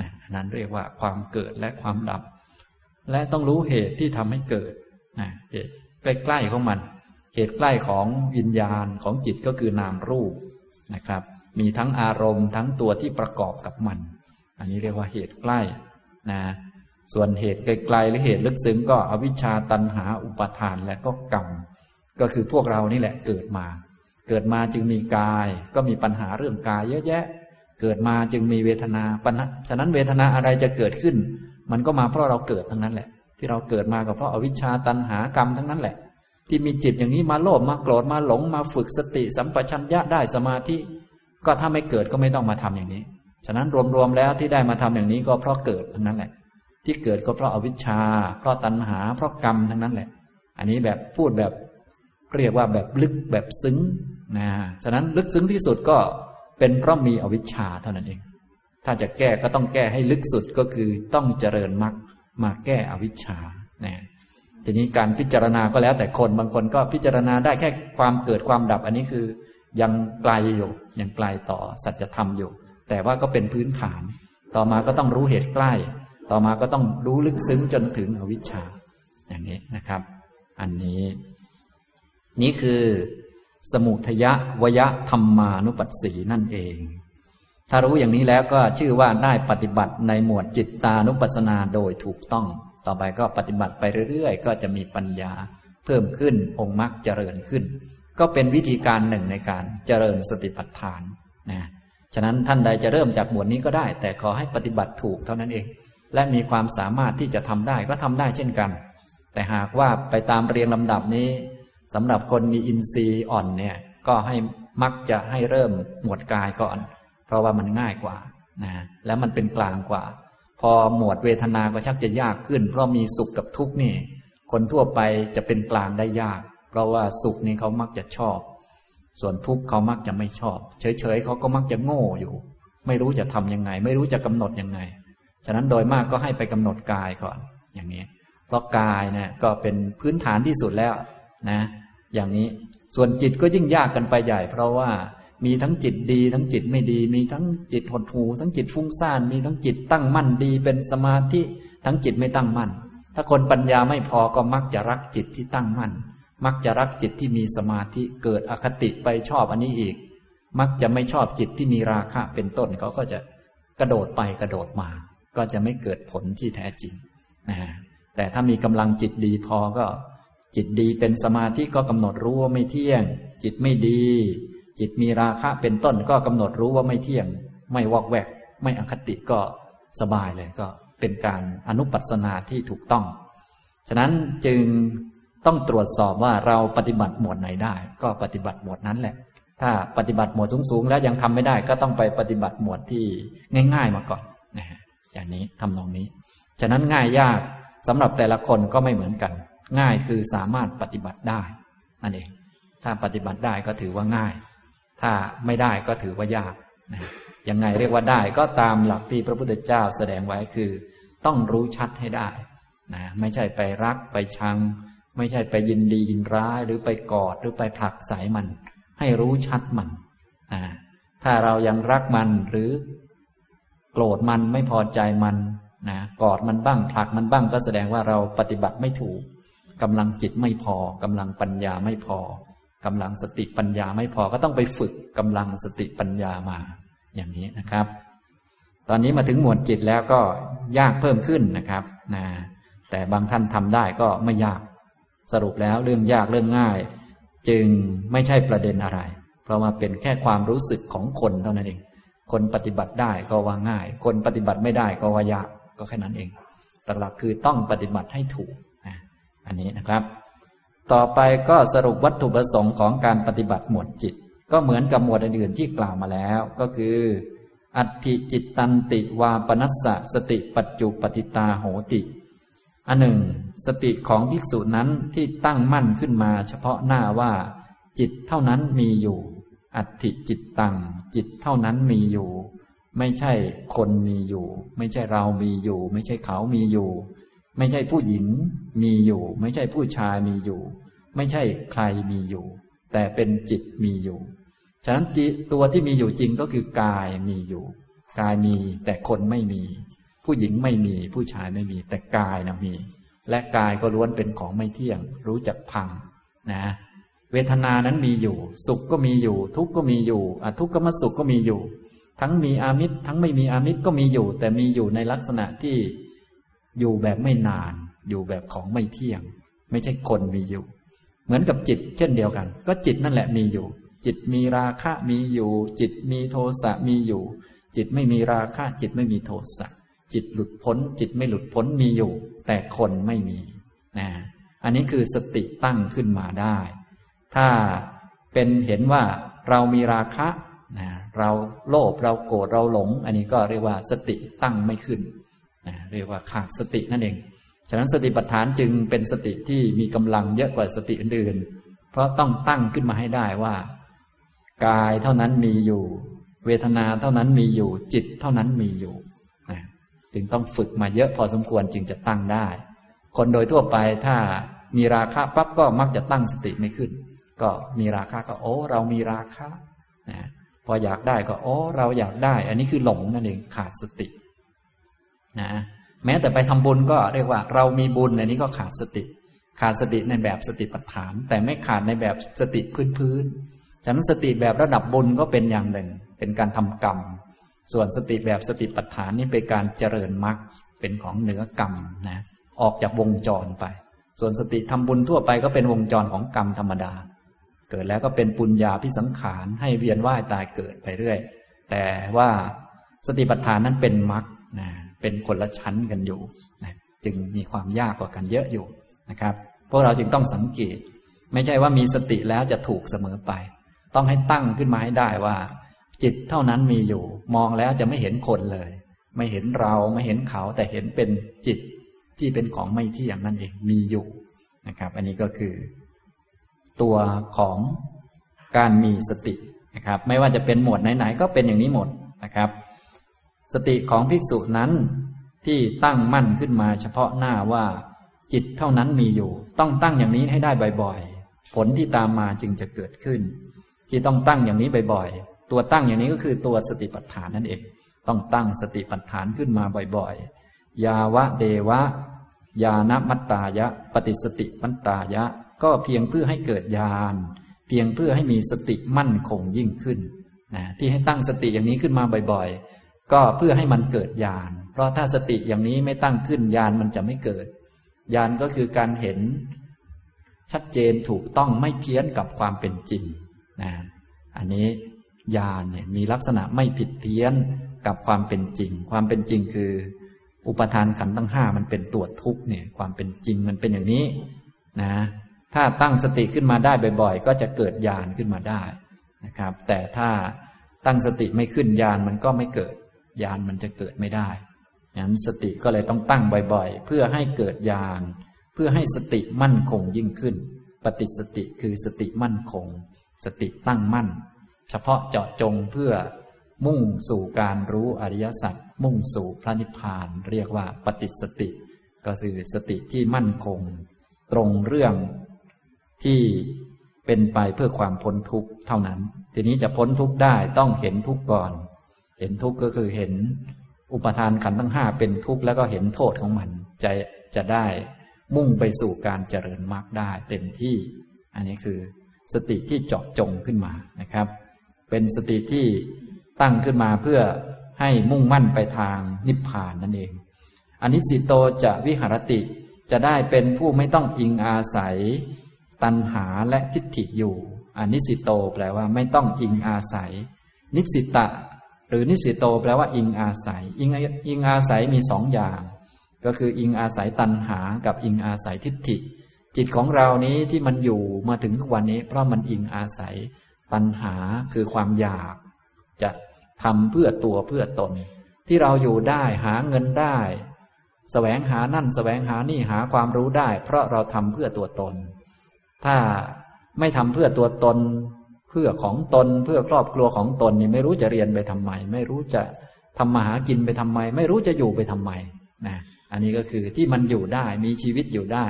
นะนั้นเรียกว่าความเกิดและความดับ และต้องรู้เหตุที่ทำให้เกิดนะเหตุใกล้ๆของมัน เหตุใกล้ของวิญญาณของจิตก็คือนามรูปนะครับ มีทั้งอารมณ์ทั้งตัวที่ประกอบกับมัน อันนี้เรียกว่าเหตุใกล้นะส่วนเหตุไกลๆหรือเหตุลึกซึ้งก็อวิชชาตันหาอุปาทานและก็กรรม ก็คือพวกเรานี่แหละเกิดมา เกิดมาจึงมีกาย ก็มีปัญหาเรื่องกายเยอะแยะ เกิดมาจึงมีเวทนาปัญหาฉะนั้นเวทนาอะไรจะเกิดขึ้น มันก็มาเพราะเราเกิดทั้งนั้นแหละ ที่เราเกิดมาก็เพราะอวิชชาตันหากรรมทั้งนั้นแหละ ที่มีจิตอย่างนี้มาโลภมาโกรธมาหลงมาฝึกสติสัมปชัญญะได้สมาธิก็ถ้าไม่เกิดก็ไม่ต้องมาทำอย่างนี้ ฉะนั้นรวมๆแล้วที่ได้มาทำอย่างนี้ก็เพราะเกิดทั้งนั้นแหละ ที่เกิดก็เพราะอาวิชชา เพราะตัณหา เพราะกรรมทั้งนั้นแหละ อันนี้แบบพูดแบบเรียกว่าแบบลึกแบบซึ้งนะฉะนั้นลึกซึ้งที่สุดก็เป็นเพราะมีอวิชชาเท่านั้นเอง ถ้าจะแก้ก็ต้องแก้ให้ลึกสุดก็คือต้องเจริญมรรคมาแก้อวิชชานะ ทีนี้การพิจารณาก็แล้วแต่คนบางคนก็พิจารณาได้แค่ความเกิดความดับ อันนี้คือยังไกลอยู่ยังไกลต่อสัจธรรมอยู่ แต่ว่าก็เป็นพื้นฐาน ต่อมาก็ต้องรู้เหตุใกล้ ต่อมาก็ต้องรู้ลึกซึ้งจนถึงอวิชชา อย่างนี้นะครับ อันนี้ นี่คือ สมุทยะวยะธรรมานุปัสสีนั่นเอง ถ้ารู้อย่างนี้แล้วก็ชื่อว่าได้ปฏิบัติในหมวดจิตตานุปัสสนาโดยถูกต้อง ต่อไปก็ปฏิบัติไปเรื่อยๆ ก็จะมีปัญญาเพิ่มขึ้นองค์มรรคเจริญขึ้น ก็เป็นวิธีการหนึ่งในการเจริญสติปัฏฐานนะฉะนั้นท่านใดจะเริ่มจากหมวดนี้ก็ได้ แต่ขอให้ปฏิบัติถูกเท่านั้นเอง และมีความสามารถที่จะทำได้ก็ทำได้เช่นกัน แต่หากว่าไปตามเรียงลำดับนี้สำหรับคนมีอินทรีย์อ่อนเนี่ยก็ให้มักจะให้เริ่มหมวดกายก่อน เพราะว่ามันง่ายกว่านะแล้วมันเป็นกลางกว่า อหมวดเวทนาก็ชักจะยากขึ้น เพราะมีสุขกับทุกข์นี่ คนทั่วไปจะเป็นกลางได้ยาก เพราะว่าสุขนี่เขามักจะชอบ ส่วนทุกข์เขามักจะไม่ชอบ เฉยๆเขาก็มักจะโง่อยู่ ไม่รู้จะทํำยังไง ไม่รู้จะกำหนดยังไง ฉะนั้นโดยมากก็ให้ไปกำหนดกายก่อน อย่างนี้ เพราะกายเนี่ยก็เป็นพื้นฐานที่สุดแล้วนะ อย่างนี้ส่วนจิตก็ยิ่งยากกันไปใหญ่ เพราะว่า มีทั้งจิตดี ทั้งจิตไม่ดี มีทั้งจิตหดหูทั้งจิตฟุ้งซ่าน มีทั้งจิตตั้งมั่นดี เป็นสมาธิทั้งจิตไม่ตั้งมั่น ถ้าคนปัญญาไม่พอก็มักจะรักจิตที่ตั้งมั่น มักจะรักจิตที่มีสมาธิเกิดอคติไปชอบอันนี้อีก มักจะไม่ชอบจิตที่มีราคะเป็นต้นเขาก็จะกระโดดไปกระโดดมา ก็จะไม่เกิดผลที่แท้จริงนะแต่ถ้ามีกำลังจิตดีพอก็ จิตดีเป็นสมาธิก็กำหนดรู้ว่าไม่เที่ยง จิตไม่ดี จิตมีราคะเป็นต้นก็กำหนดรู้ว่าไม่เที่ยง ไม่วอกแวก ไม่อคติก็สบายเลยก็เป็นการอนุปัสนาที่ถูกต้อง ฉะนั้นจึงต้องตรวจสอบว่าเราปฏิบัติหมวดไหนได้ ก็ปฏิบัติหมวดนั้นแหละ ถ้าปฏิบัติหมวดสูงๆแล้วยังทำไม่ได้ ก็ต้องไปปฏิบัติหมวดที่ง่าย ๆ มาก่อนนะอย่างนี้ทำนองนี้ ฉะนั้นง่ายยากสำหรับแต่ละคนก็ไม่เหมือนกัน ง่ายคือสามารถปฏิบัติได้นั่นเองถ้าปฏิบัติได้ก็ถือว่าง่าย ถ้าไม่ได้ก็ถือว่ายากยังไงเรียกว่าได้ก็ตามหลักที่พระพุทธเจ้าแสดงไว้คือ ต้องรู้ชัดให้ได้นะไม่ใช่ไปรักไปชัง ไม่ใช่ไปยินดียินร้ายหรือไปกอดหรือไปผลักสายมัน ให้รู้ชัดมันนะถ้าเรายังรักมันหรือ โกรธมันไม่พอใจมันนะกอดมันบ้างผลักมันบ้างก็แสดงว่าเราปฏิบัติไม่ถูกกำลังจิตไม่พอกำลังปัญญาไม่พอ กำลังสติปัญญาไม่พอก็ต้องไปฝึกกำลังสติปัญญามา อย่างนี้นะครับ ตอนนี้มาถึงหมวดจิตแล้วก็ยากเพิ่มขึ้นนะครับนะแต่บางท่านทำได้ก็ไม่ยากสรุปแล้วเรื่องยากเรื่องง่าย จึงไม่ใช่ประเด็นอะไร เพราะว่าเป็นแค่ความรู้สึกของคนเท่านั้นเอง คนปฏิบัติได้ก็ว่าง่าย คนปฏิบัติไม่ได้ก็ว่ายากก็แค่นั้นเองตหลักคือต้องปฏิบัติให้ถูกนะอันนี้นะครับ ต่อไปก็สรุปวัตถุประสงค์ของการปฏิบัติหมวดจิต ก็เหมือนกับหมวดอื่นๆที่กล่าวมาแล้ว ก็คือ อัติจิตตันติวาปนัสสะสติปัจจุปฏิตาโหติ อันหนึ่ง สติของภิกษุนั้นที่ตั้งมั่นขึ้นมา เฉพาะหน้าว่า จิตเท่านั้นมีอยู่ อัติจิตตังจิตเท่านั้นมีอยู่ ไม่ใช่คนมีอยู่ ไม่ใช่เรามีอยู่ ไม่ใช่เขามีอยู่ ไม่ใช่ผู้หญิงมีอยู่ ไม่ใช่ผู้ชายมีอยู่ ไม่ใช่ใครมีอยู่ แต่เป็นจิตมีอยู่ ฉะนั้นตัวที่มีอยู่จริงก็คือกายมีอยู่ กายมีแต่คนไม่มี ผู้หญิงไม่มี ผู้ชายไม่มี แต่กายนะมี และกายก็ล้วนเป็นของไม่เที่ยง รู้จักพังนะเวทนานั้นมีอยู่ สุขก็มีอยู่ ทุกข์ก็มีอยู่อทุกขมสุขก็มีอยู่ ทั้งมีอามิตรทั้งไม่มีอามิตรก็มีอยู่ แต่มีอยู่ในลักษณะที่ อยู่แบบไม่นาน อยู่แบบของไม่เที่ยง ไม่ใช่คนมีอยู่ เหมือนกับจิต เช่นเดียวกัน ก็จิตนั่นแหละมีอยู่ จิตมีราคะมีอยู่ จิตมีโทสะมีอยู่ จิตไม่มีราคะจิตไม่มีโทสะจิตหลุดพ้น จิตไม่หลุดพ้นมีอยู่ แต่คนไม่มีนะอันนี้คือสติตั้งขึ้นมาได้ ถ้าเป็นเห็นว่าเรามีราคะนะเราโลภเราโกรธเราหลง อันนี้ก็เรียกว่าสติตั้งไม่ขึ้น นะเรียกว่าขาดสตินั่นเอง ฉะนั้นสติปัฏฐานจึงเป็นสติที่มีกำลังเยอะกว่าสติอื่นๆ เพราะต้องตั้งขึ้นมาให้ได้ว่า กายเท่านั้นมีอยู่ เวทนาเท่านั้นมีอยู่ จิตเท่านั้นมีอยู่นะจึงต้องฝึกมาเยอะพอสมควรจึงจะตั้งได้ คนโดยทั่วไปถ้ามีราคะปั๊บก็มักจะตั้งสติไม่ขึ้น ก็มีราคะก็โอ้เรามีราคะนะพออยากได้ก็โอ้เราอยากได้ อันนี้คือหลงนั่นเองขาดสติ นะแม้แต่ไปทำบุญก็เรียกว่า เรามีบุญอันนี้ก็ขาดสติ ขาดสติในแบบสติปัฏฐาน แต่ไม่ขาดในแบบสติพื้นพื้นฉะนั้นสติแบบระดับบุญก็เป็นอย่างหนึ่ง เป็นการทำกรรม ส่วนสติแบบสติปัฏฐานนี่เป็นการเจริญมรรคเป็นของเหนือกรรมนะออกจากวงจรไป ส่วนสติทำบุญทั่วไปก็เป็นวงจรของกรรมธรรมดา เกิดแล้วก็เป็นปุญญาพิสังขารให้เวียนว่ายตายเกิดไปเรื่อย แต่ว่าสติปัฏฐานนั้นเป็นมรรคนะ เป็นคนละชั้นกันอยู่นะจึงมีความยากกว่ากันเยอะอยู่นะครับพวกเราจึงต้องสังเกต ไม่ใช่ว่ามีสติแล้วจะถูกเสมอไป ต้องให้ตั้งขึ้นมาให้ได้ว่า จิตเท่านั้นมีอยู่ มองแล้วจะไม่เห็นคนเลย ไม่เห็นเราไม่เห็นเขาแต่เห็นเป็นจิตที่เป็นของไม่เที่ยงนั่นเองมีอยู่นะครับ อันนี้ก็คือ ตัวของการมีสตินะครับ ไม่ว่าจะเป็นหมวดไหนๆก็เป็นอย่างนี้หมดนะครับ สติของภิกษุนั้น ที่ตั้งมั่นขึ้นมาเฉพาะหน้าว่า จิตเท่านั้นมีอยู่ ต้องตั้งอย่างนี้ให้ได้บ่อยๆ ผลที่ตามมาจึงจะเกิดขึ้น ที่ต้องตั้งอย่างนี้บ่อยๆ ตัวตั้งอย่างนี้ก็คือตัวสติปัฏฐานนั่นเอง ต้องตั้งสติปัฏฐานขึ้นมาบ่อยๆ ยาวะเดวะ ยานมัตตายะ ปฏิสติมัตตายะ ก็เพียงเพื่อให้เกิดญาณเพียงเพื่อให้มีสติมั่นคงยิ่งขึ้นนะที่ให้ตั้งสติอย่างนี้ขึ้นมาบ่อยๆ ก็เพื่อให้มันเกิดญาณ เพราะถ้าสติอย่างนี้ไม่ตั้งขึ้นญาณมันจะไม่เกิด ญาณก็คือการเห็นชัดเจนถูกต้องไม่เพี้ยนกับความเป็นจริงนะ อันนี้ญาณเนี่ยมีลักษณะไม่ผิดเพี้ยนกับความเป็นจริง ความเป็นจริงคือ อุปทานขันธ์ทั้งห้ามันเป็นตัวทุกข์เนี่ย ความเป็นจริงมันเป็นอย่างนี้นะ ถ้าตั้งสติขึ้นมาได้บ่อยๆ ก็จะเกิดญาณขึ้นมาได้นะครับ แต่ถ้าตั้งสติไม่ขึ้นญาณมันก็ไม่เกิด ญาณมันจะเกิดไม่ได้งั้นสติก็เลยต้องตั้งบ่อยๆ เพื่อให้เกิดญาณเพื่อให้สติมั่นคงยิ่งขึ้น ปฏิสติคือสติมั่นคง สติตั้งมั่น เฉพาะเจาะจงเพื่อมุ่งสู่การรู้อริยสัจมุ่งสู่พระนิพพาน เรียกว่าปฏิสติ ก็คือสติที่มั่นคง ตรงเรื่องที่เป็นไปเพื่อความพ้นทุกข์เท่านั้น ทีนี้จะพ้นทุกข์ได้ต้องเห็นทุกข์ก่อน เห็นทุกข์ก็คือเห็นอุปทานขันธ์ทั้งห้าเป็นทุกข์แล้วก็เห็นโทษของมันจะจะได้มุ่งไปสู่การเจริญมรรคได้เต็มที่ อันนี้คือสติที่เจาะจงขึ้นมานะครับ เป็นสติที่ตั้งขึ้นมาเพื่อให้มุ่งมั่นไปทางนิพพานนั่นเองอันนี้สิโตจะวิหารติจะได้เป็นผู้ไม่ต้องอิงอาศัย ตัณหาและทิฏฐิอยู่อันนี้สิโตแปลว่าไม่ต้องอิงอาศัย นิสิตะ รือนิสิโตแปลว่าอิงอาศัย อิงอิงอาศัยมีสองอย่าง ก็คืออิงอาศัยตัณหากับอิงอาศัยทิฏฐิ จิตของเรานี้ที่มันอยู่มาถึงทุกวันนี้ เพราะมันอิงอาศัย ตัณหาคือความอยาก จะทำเพื่อตัวเพื่อตน ที่เราอยู่ได้หาเงินได้สแสวงหานั่นสแสวงหานี่หาความรู้ได้ เพราะเราทำเพื่อตัวตน ถ้าไม่ทำเพื่อตัวตน พื่อของตนเพื่อครอบครัวของตนนี่ไม่รู้จะเรียนไปทำไม ไม่รู้จะทำมาหากินไปทำไม ไม่รู้จะอยู่ไปทำไมนะอันนี้ก็คือที่มันอยู่ได้มีชีวิตอยู่ได้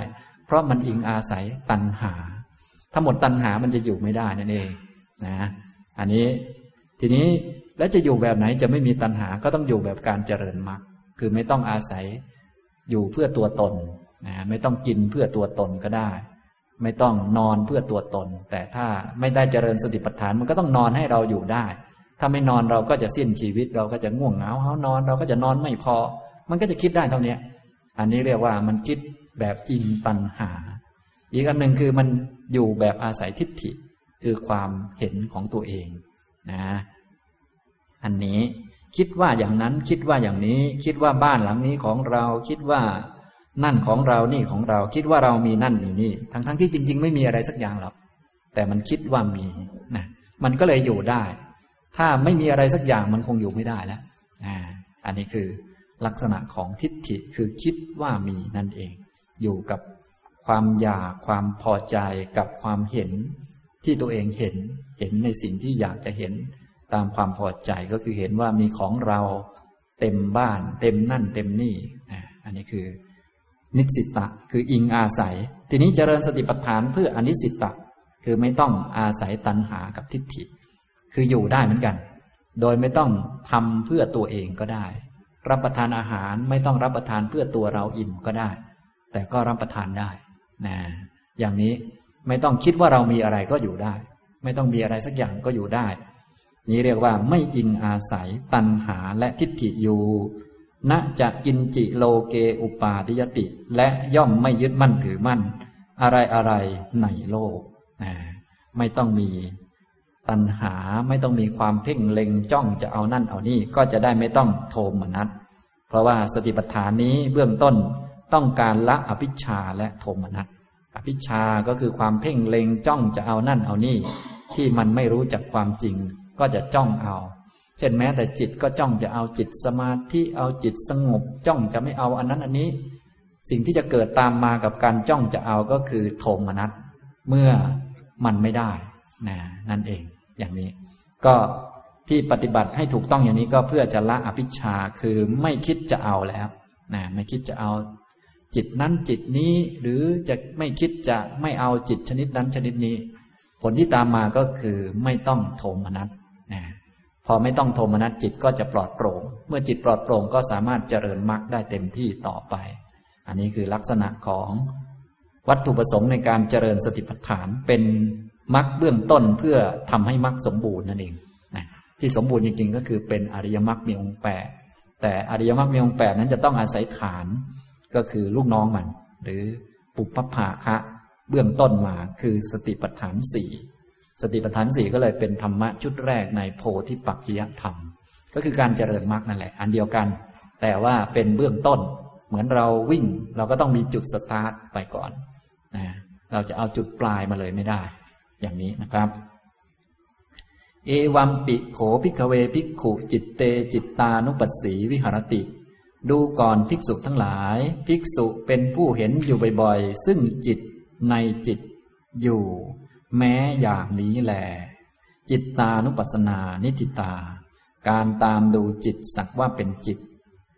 เพราะมันอิงอาศัยตัณหา ถ้าหมดตัณหามันจะอยู่ไม่ได้นั่นเองนะอันนี้ทีนี้แล้วจะอยู่แบบไหนจะไม่มีตัณหาก็ต้องอยู่แบบการเจริญมรรคคือไม่ต้องอาศัยอยู่เพื่อตัวตนนะไม่ต้องกินเพื่อตัวตนก็ได้ ไม่ต้องนอนเพื่อตัวตน แต่ถ้าไม่ได้เจริญสติปัฏฐานมันก็ต้องนอนให้เราอยู่ได้ ถ้าไม่นอนเราก็จะสิ้นชีวิต เราก็จะง่วงเหงาเฮานอน เราก็จะนอนไม่พอ มันก็จะคิดได้เท่านี้อันนี้เรียกว่ามันคิดแบบอิงตัณหา อีกอันหนึ่งคือมันอยู่แบบอาศัยทิฏฐิ คือความเห็นของตัวเองนะอันนี้คิดว่าอย่างนั้นคิดว่าอย่างนี้ คิดว่าบ้านหลังนี้ของเราคิดว่า นั่นของเรานี่ของเราคิดว่าเรามีนั่นมีนี่ ทั้งทั้งที่จริง ๆ ไม่มีอะไรสักอย่างหรอกแต่มันคิดว่ามีนะมันก็เลยอยู่ได้ ถ้าไม่มีอะไรสักอย่างมันคงอยู่ไม่ได้แล้วอ่าอันนี้คือลักษณะของทิฏฐิคือคิดว่ามีนั่นเอง อยู่กับความอยากความพอใจกับความเห็นที่ตัวเองเห็นเห็นในสิ่งที่อยากจะเห็นตามความพอใจก็คือเห็นว่ามีของเราเต็มบ้าน เต็มนั่นเต็มนี่อันนี้คือ นิสิตะ คืออิงอาศัย ทีนี้เจริญสติปัฏฐานเพื่ออนิสิตะ คือไม่ต้องอาศัยตัณหากับทิฏฐิ คืออยู่ได้เหมือนกัน โดยไม่ต้องทำเพื่อตัวเองก็ได้ รับประทานอาหารไม่ต้องรับประทานเพื่อตัวเราอิ่มก็ได้ แต่ก็รับประทานได้นะอย่างนี้ไม่ต้องคิดว่าเรามีอะไรก็อยู่ได้ ไม่ต้องมีอะไรสักอย่างก็อยู่ได้ นี้เรียกว่าไม่อิงอาศัยตัณหาและทิฏฐิอยู่ ณจะกินจิโลเกอุปาทิยติ และย่อมไม่ยึดมั่นถือมั่น อะไรอะไรในโลกนะไม่ต้องมีตัณหาไม่ต้องมีความเพ่งเล็งจ้องจะเอานั่นเอานี่ก็จะได้ไม่ต้องโทมนัสเพราะว่าสติปัฏฐานนี้เบื้องต้นต้องการละอภิชาและโทมนัสอภิชาก็คือความเพ่งเล็งจ้องจะเอานั่นเอานี่ ที่มันไม่รู้จักความจริง ก็จะจ้องเอา เช่นแม้แต่จิตก็จ้องจะเอาจิตสมาธิเอาจิตสงบจ้องจะไม่เอาอันนั้นอันนี้ สิ่งที่จะเกิดตามมากับการจ้องจะเอาก็คือโทมนัสเมื่อมันไม่ได้นะนั่นเองอย่างนี้ ก็ที่ปฏิบัติให้ถูกต้องอย่างนี้ก็เพื่อจะละอภิชาคือไม่คิดจะเอาแล้วนะไม่คิดจะเอา จิตนั้นจิตนี้หรือจะไม่คิดจะไม่เอาจิตชนิดนั้นชนิดนี้ ผลที่ตามมาก็คือไม่ต้องโทมนัสนะ พอไม่ต้องโทมนัสจิตก็จะปลอดโปร่ง เมื่อจิตปลอดโปร่งก็สามารถเจริญมรรคได้เต็มที่ต่อไป อันนี้คือลักษณะของวัตถุประสงค์ในการเจริญสติปัฏฐานเป็นมรรคเบื้องต้นเพื่อทำให้มรรคสมบูรณ์นั่นเองนะที่สมบูรณ์จริงๆก็คือเป็นอริยมรรคมีองค์แปดแต่อริยมรรคมีองค์แปดนั้นจะต้องอาศัยฐานก็คือลูกน้องมัน หรือปุพพภาคะเบื้องต้นมาคือสติปัฏฐานสี่ สติปัฏฐานสี่ก็เลยเป็นธรรมะชุดแรกในโพธิปักขิยธรรม ก็คือการเจริญมรรคนั่นแหละ อันเดียวกัน แต่ว่าเป็นเบื้องต้น เหมือนเราวิ่งเราก็ต้องมีจุดสตาร์ทไปก่อนนะเราจะเอาจุดปลายมาเลยไม่ได้ อย่างนี้นะครับ เอวัมปิโข ภิกขะเว ภิกขุจิตเตจิตตานุปัสสีวิหะระติ ดูก่อนภิกษุทั้งหลาย ภิกษุเป็นผู้เห็นอยู่บ่อยๆ ซึ่งจิตในจิตอยู่ แม้อย่างนี้แหลจิตตานุปัสสนานิฏฐิตา การตามดูจิตสักว่าเป็นจิต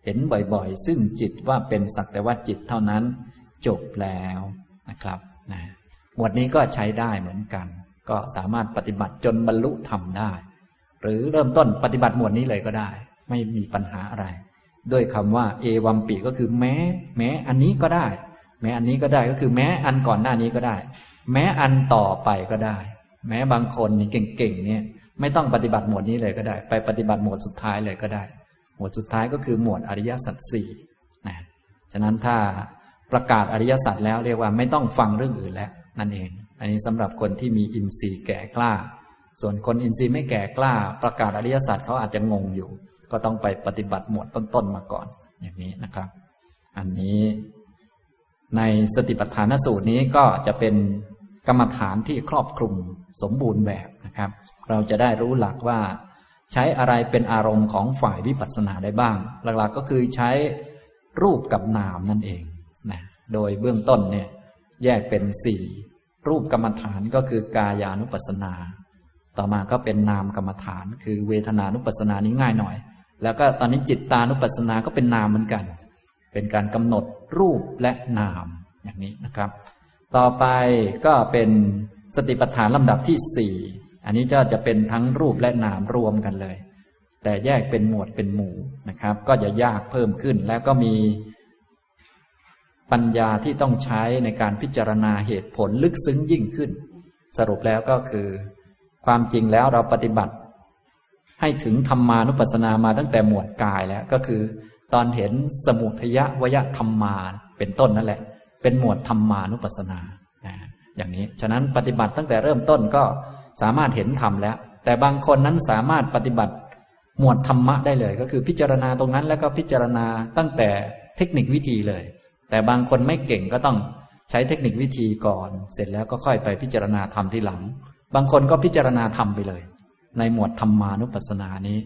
เห็นบ่อยๆ ซึ่งจิตว่าเป็นสักแต่ว่าจิตเท่านั้น จบแล้วนะครับนะหมวดนี้ก็ใช้ได้เหมือนกัน ก็สามารถปฏิบัติจนบรรลุธรรมได้ หรือเริ่มต้นปฏิบัติหมวดนี้เลยก็ได้ ไม่มีปัญหาอะไร ด้วยคำว่า เอวัมปีก็คือแม้ แม้อันนี้ก็ได้ แม้อันนี้ก็ได้ก็คือแม้อันก่อนหน้านี้ก็ได้ แม้อันต่อไปก็ได้ แม้บางคนนี่เก่งๆเนี่ย ไม่ต้องปฏิบัติหมวดนี้เลยก็ได้ ไปปฏิบัติหมวดสุดท้ายเลยก็ได้ หมวดสุดท้ายก็คือหมวดอริยสัจสี่นะฉะนั้นถ้าประกาศอริยสัจแล้วเรียกว่าไม่ต้องฟังเรื่องอื่นแล้วนั่นเอง อันนี้สำหรับคนที่มีอินทรีย์แก่กล้า ส่วนคนอินทรีย์ไม่แก่กล้า ประกาศอริยสัจเขาอาจจะงงอยู่ ก็ต้องไปปฏิบัติหมวดต้นๆมาก่อน อย่างนี้นะครับ อันนี้ในสติปัฏฐานสูตรนี้ก็จะเป็น กรรมฐานที่ครอบคลุมสมบูรณ์แบบนะครับ เราจะได้รู้หลักว่า ใช้อะไรเป็นอารมณ์ของฝ่ายวิปัสสนาได้บ้าง หลักๆก็คือใช้รูปกับนามนั่นเองนะโดยเบื้องต้นเนี่ยแยกเป็นสี่รูปกรรมฐานก็คือกายานุปัสสนา ต่อมาก็เป็นนามกรรมฐาน คือเวทนานุปัสสนานี้ง่ายหน่อย แล้วก็ตอนนี้จิตตานุปัสสนาก็เป็นนามเหมือนกัน เป็นการกำหนดรูปและนามอย่างนี้นะครับ ต่อไปก็เป็นสติปัฏฐานลำดับที่สี่อันนี้ก็จะเป็นทั้งรูปและนามรวมกันเลย แต่แยกเป็นหมวดเป็นหมู่นะครับ ก็จะยากเพิ่มขึ้น แล้วก็มีปัญญาที่ต้องใช้ในการพิจารณาเหตุผลลึกซึ้งยิ่งขึ้น สรุปแล้วก็คือ ความจริงแล้วเราปฏิบัติ ให้ถึงธรรมานุปัสสนามาตั้งแต่หมวดกายแล้วก็คือ ตอนเห็นสมุทยวยธรรมมาเป็นต้นนั่นแหละ เป็นหมวดธรรมานุปัสสนาอย่างนี้ ฉะนั้นปฏิบัติตั้งแต่เริ่มต้นก็สามารถเห็นธรรมแล้ว แต่บางคนนั้นสามารถปฏิบัติหมวดธรรมะได้เลย ก็คือพิจารณาตรงนั้นแล้วก็พิจารณาตั้งแต่เทคนิควิธีเลย แต่บางคนไม่เก่งก็ต้องใช้เทคนิควิธีก่อน เสร็จแล้วก็ค่อยไปพิจารณาธรรมที่หลัง บางคนก็พิจารณาธรรมไปเลย ในหมวดธรรมานุปัสสนานี้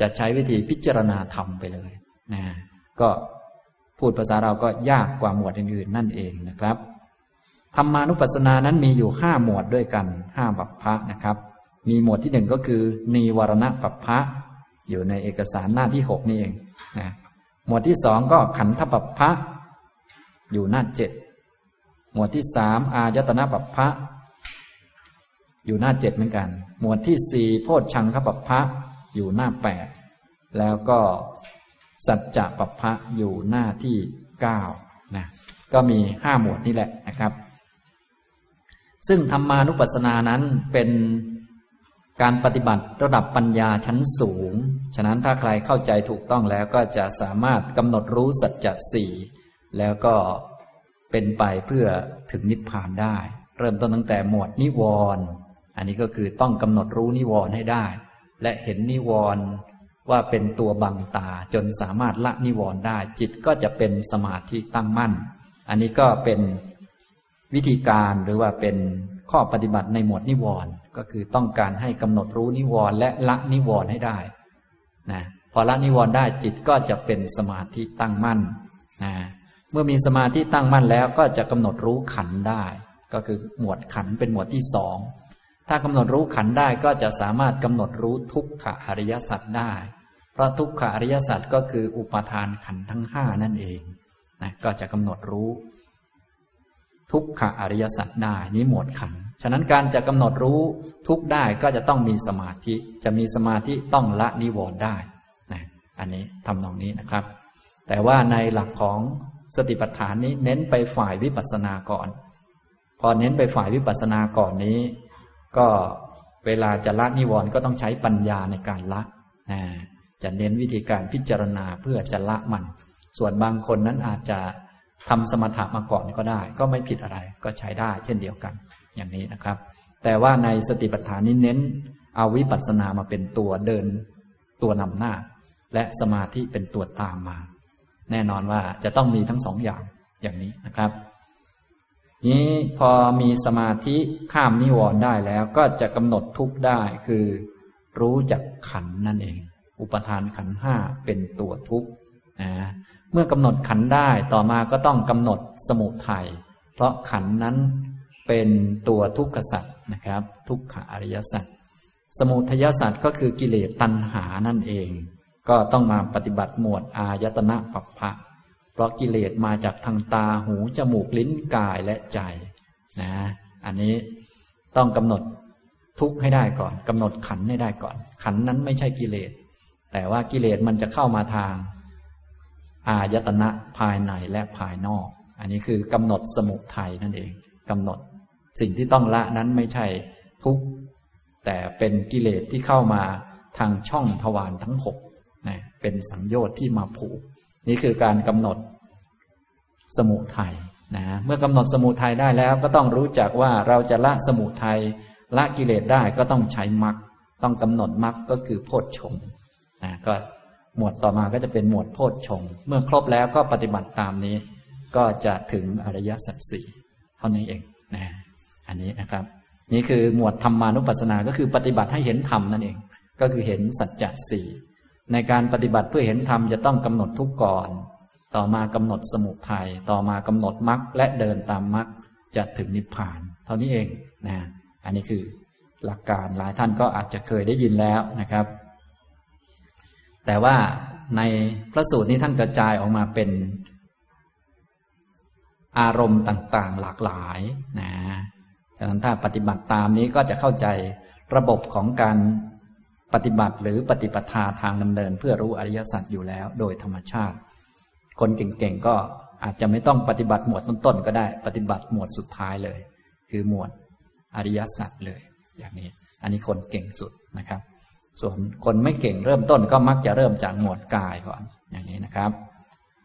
จะใช้วิธีพิจารณาธรรมไปเลยนะก็ พูดภาษาเราก็ยากกว่าหมวดอื่นๆ นั่นเองนะครับธรรมานุปัสสนานั้นมีอยู่ห้าหมวดด้วยกันห้าปัปพะนะครับ มีหมวดที่หนึ่งก็คือนีวรณะปัปพะอยู่ในเอกสารหน้าที่หกนี่เองนะหมวดที่สองก็ขันธปัปพะอยู่หน้าเจ็ดหมวดที่สามอายตนะปัปพะอยู่หน้าเจ็ดเหมือนกัน หมวดที่สี่โพชชังคปัปพะอยู่หน้าแปดแล้วก็ สัจจะปัปพะอยู่หน้าที่เก้านะก็มีห้าหมวดนี่แหละนะครับ ซึ่งธรรมานุปัสสนานั้นเป็นการปฏิบัติระดับปัญญาชั้นสูง ฉะนั้นถ้าใครเข้าใจถูกต้องแล้วก็จะสามารถกำหนดรู้สัจจะสี่แล้วก็เป็นไปเพื่อถึงนิพพานได้ เริ่มต้นตั้งแต่หมวดนิวรณ์อันนี้ก็คือต้องกำหนดรู้นิวรณ์ให้ได้ และเห็นนิวรณ์ ว่าเป็นตัวบังตาจนสามารถละนิวรณ์ได้ จิตก็จะเป็นสมาธิตั้งมั่น อันนี้ก็เป็นวิธีการหรือว่าเป็นข้อปฏิบัติในหมวดนิวรณ์ก็คือต้องการให้กำหนดรู้นิวรณ์และละนิวรณ์ให้ได้นะพอละนิวรณ์ได้จิตก็จะเป็นสมาธิตั้งมั่นนะเมื่อมีสมาธิตั้งมั่นแล้วก็จะกำหนดรู้ขันได้ ก็คือหมวดขันเป็นหมวดที่สองถ้ากำหนดรู้ขันได้ก็จะสามารถกำหนดรู้ทุกขอริยสัจได้ ราะทุกขอริยสัจก็คืออุปทานขันทั้งห้านั่นเองนะก็จะกำหนดรู้ ทุกขอริยสัจได้นี้หมวดขันฉะนั้นการจะกำหนดรู้ทุกได้ก็จะต้องมีสมาธิ จะมีสมาธิต้องละนิวรณ์ได้นะอันนี้ทำนองนี้นะครับ แต่ว่าในหลักของสติปัฏฐานนี้เน้นไปฝ่ายวิปัสสนาก่อน พอเน้นไปฝ่ายวิปัสสนาก่อนนี้ ก็เวลาจะละนิวรณ์ก็ต้องใช้ปัญญาในการละนะ จะเน้นวิธีการพิจารณาเพื่อจะละมัน ส่วนบางคนนั้นอาจจะทำสมถะมาก่อนก็ได้ ก็ไม่ผิดอะไรก็ใช้ได้เช่นเดียวกันอย่างนี้นะครับ แต่ว่าในสติปัฏฐานนี้เน้น เอาวิปัสสนามาเป็นตัวเดินตัวนำหน้า และสมาธิเป็นตัวตามมา แน่นอนว่าจะต้องมีทั้งสองอย่างอย่างนี้นะครับนี้พอมีสมาธิข้ามนิวรณ์ได้แล้วก็จะกำหนดทุกได้คือ รู้จักขันนั่นเอง อุปทานขันห้าเป็นตัวทุกข์นะเมื่อกำหนดขันได้ต่อมาก็ต้องกำหนดสมุทัยเพราะขันนั้นเป็นตัวทุกขสัตว์นะครับ ทุกขอริยสัตว์สมุทัยสัตว์ก็คือกิเลสตัณหานั่นเอง ก็ต้องมาปฏิบัติหมวดอายตนะปัปะเพราะกิเลสมาจากทางตาหูจมูกลิ้นกายและใจนะอันนี้ต้องกำหนดทุกข์ให้ได้ก่อนกำหนดขันให้ได้ก่อน ขันนั้นไม่ใช่กิเลส แต่ว่ากิเลสมันจะเข้ามาทาง อายตนะภายในและภายนอก อันนี้คือกำหนดสมุทัยนั่นเองกำหนดสิ่งที่ต้องละนั้นไม่ใช่ทุกข์แต่เป็นกิเลสที่เข้ามาทางช่องทวารทั้งหกนะเป็นสังโยชน์ที่มาผูก นี่คือการกำหนดสมุทัยนะเมื่อกำหนดสมุทัยได้แล้วก็ต้องรู้จักว่าเราจะละสมุทัยละกิเลสได้ก็ต้องใช้มรรคต้องกำหนดมรรคก็คือโพชฌง นะก็หมวดต่อมาก็จะเป็นหมวดโพชฌงเมื่อครบแล้วก็ปฏิบัติตามนี้ ก็จะถึงอริยสัจสี่เท่านี้เองนะอันนี้นะครับ นี่คือหมวดธรรมานุปัสสนา ก็คือปฏิบัติให้เห็นธรรมนั่นเอง ก็คือเห็นสัจจะสี่ในการปฏิบัติเพื่อเห็นธรรมจะต้องกำหนดทุกก่อน ต่อมากำหนดสมุทัยต่อมากำหนดมรรคและเดินตามมรรคจะถึงนิพพาน เท่านี้เองนะอันนี้คือหลักการหลายท่านก็อาจจะเคยได้ยินแล้วนะครับ แต่ว่าในพระสูตรนี้ท่านกระจายออกมาเป็นอารมณ์ต่างๆ หลากหลายนะฉะนั้นถ้าปฏิบัติตามนี้ก็จะเข้าใจระบบของการปฏิบัติหรือปฏิปทาทางดำเนิน เพื่อรู้อริยสัจอยู่แล้ว โดยธรรมชาติ คนเก่งๆก็อาจจะไม่ต้องปฏิบัติหมวดต้นๆก็ได้ ปฏิบัติหมวดสุดท้ายเลย คือหมวดอริยสัจเลย อย่างนี้ อันนี้คนเก่งสุดนะครับ ส่วนคนไม่เก่งเริ่มต้นก็มักจะเริ่มจากหมวดกายก่อนอย่างนี้นะครับ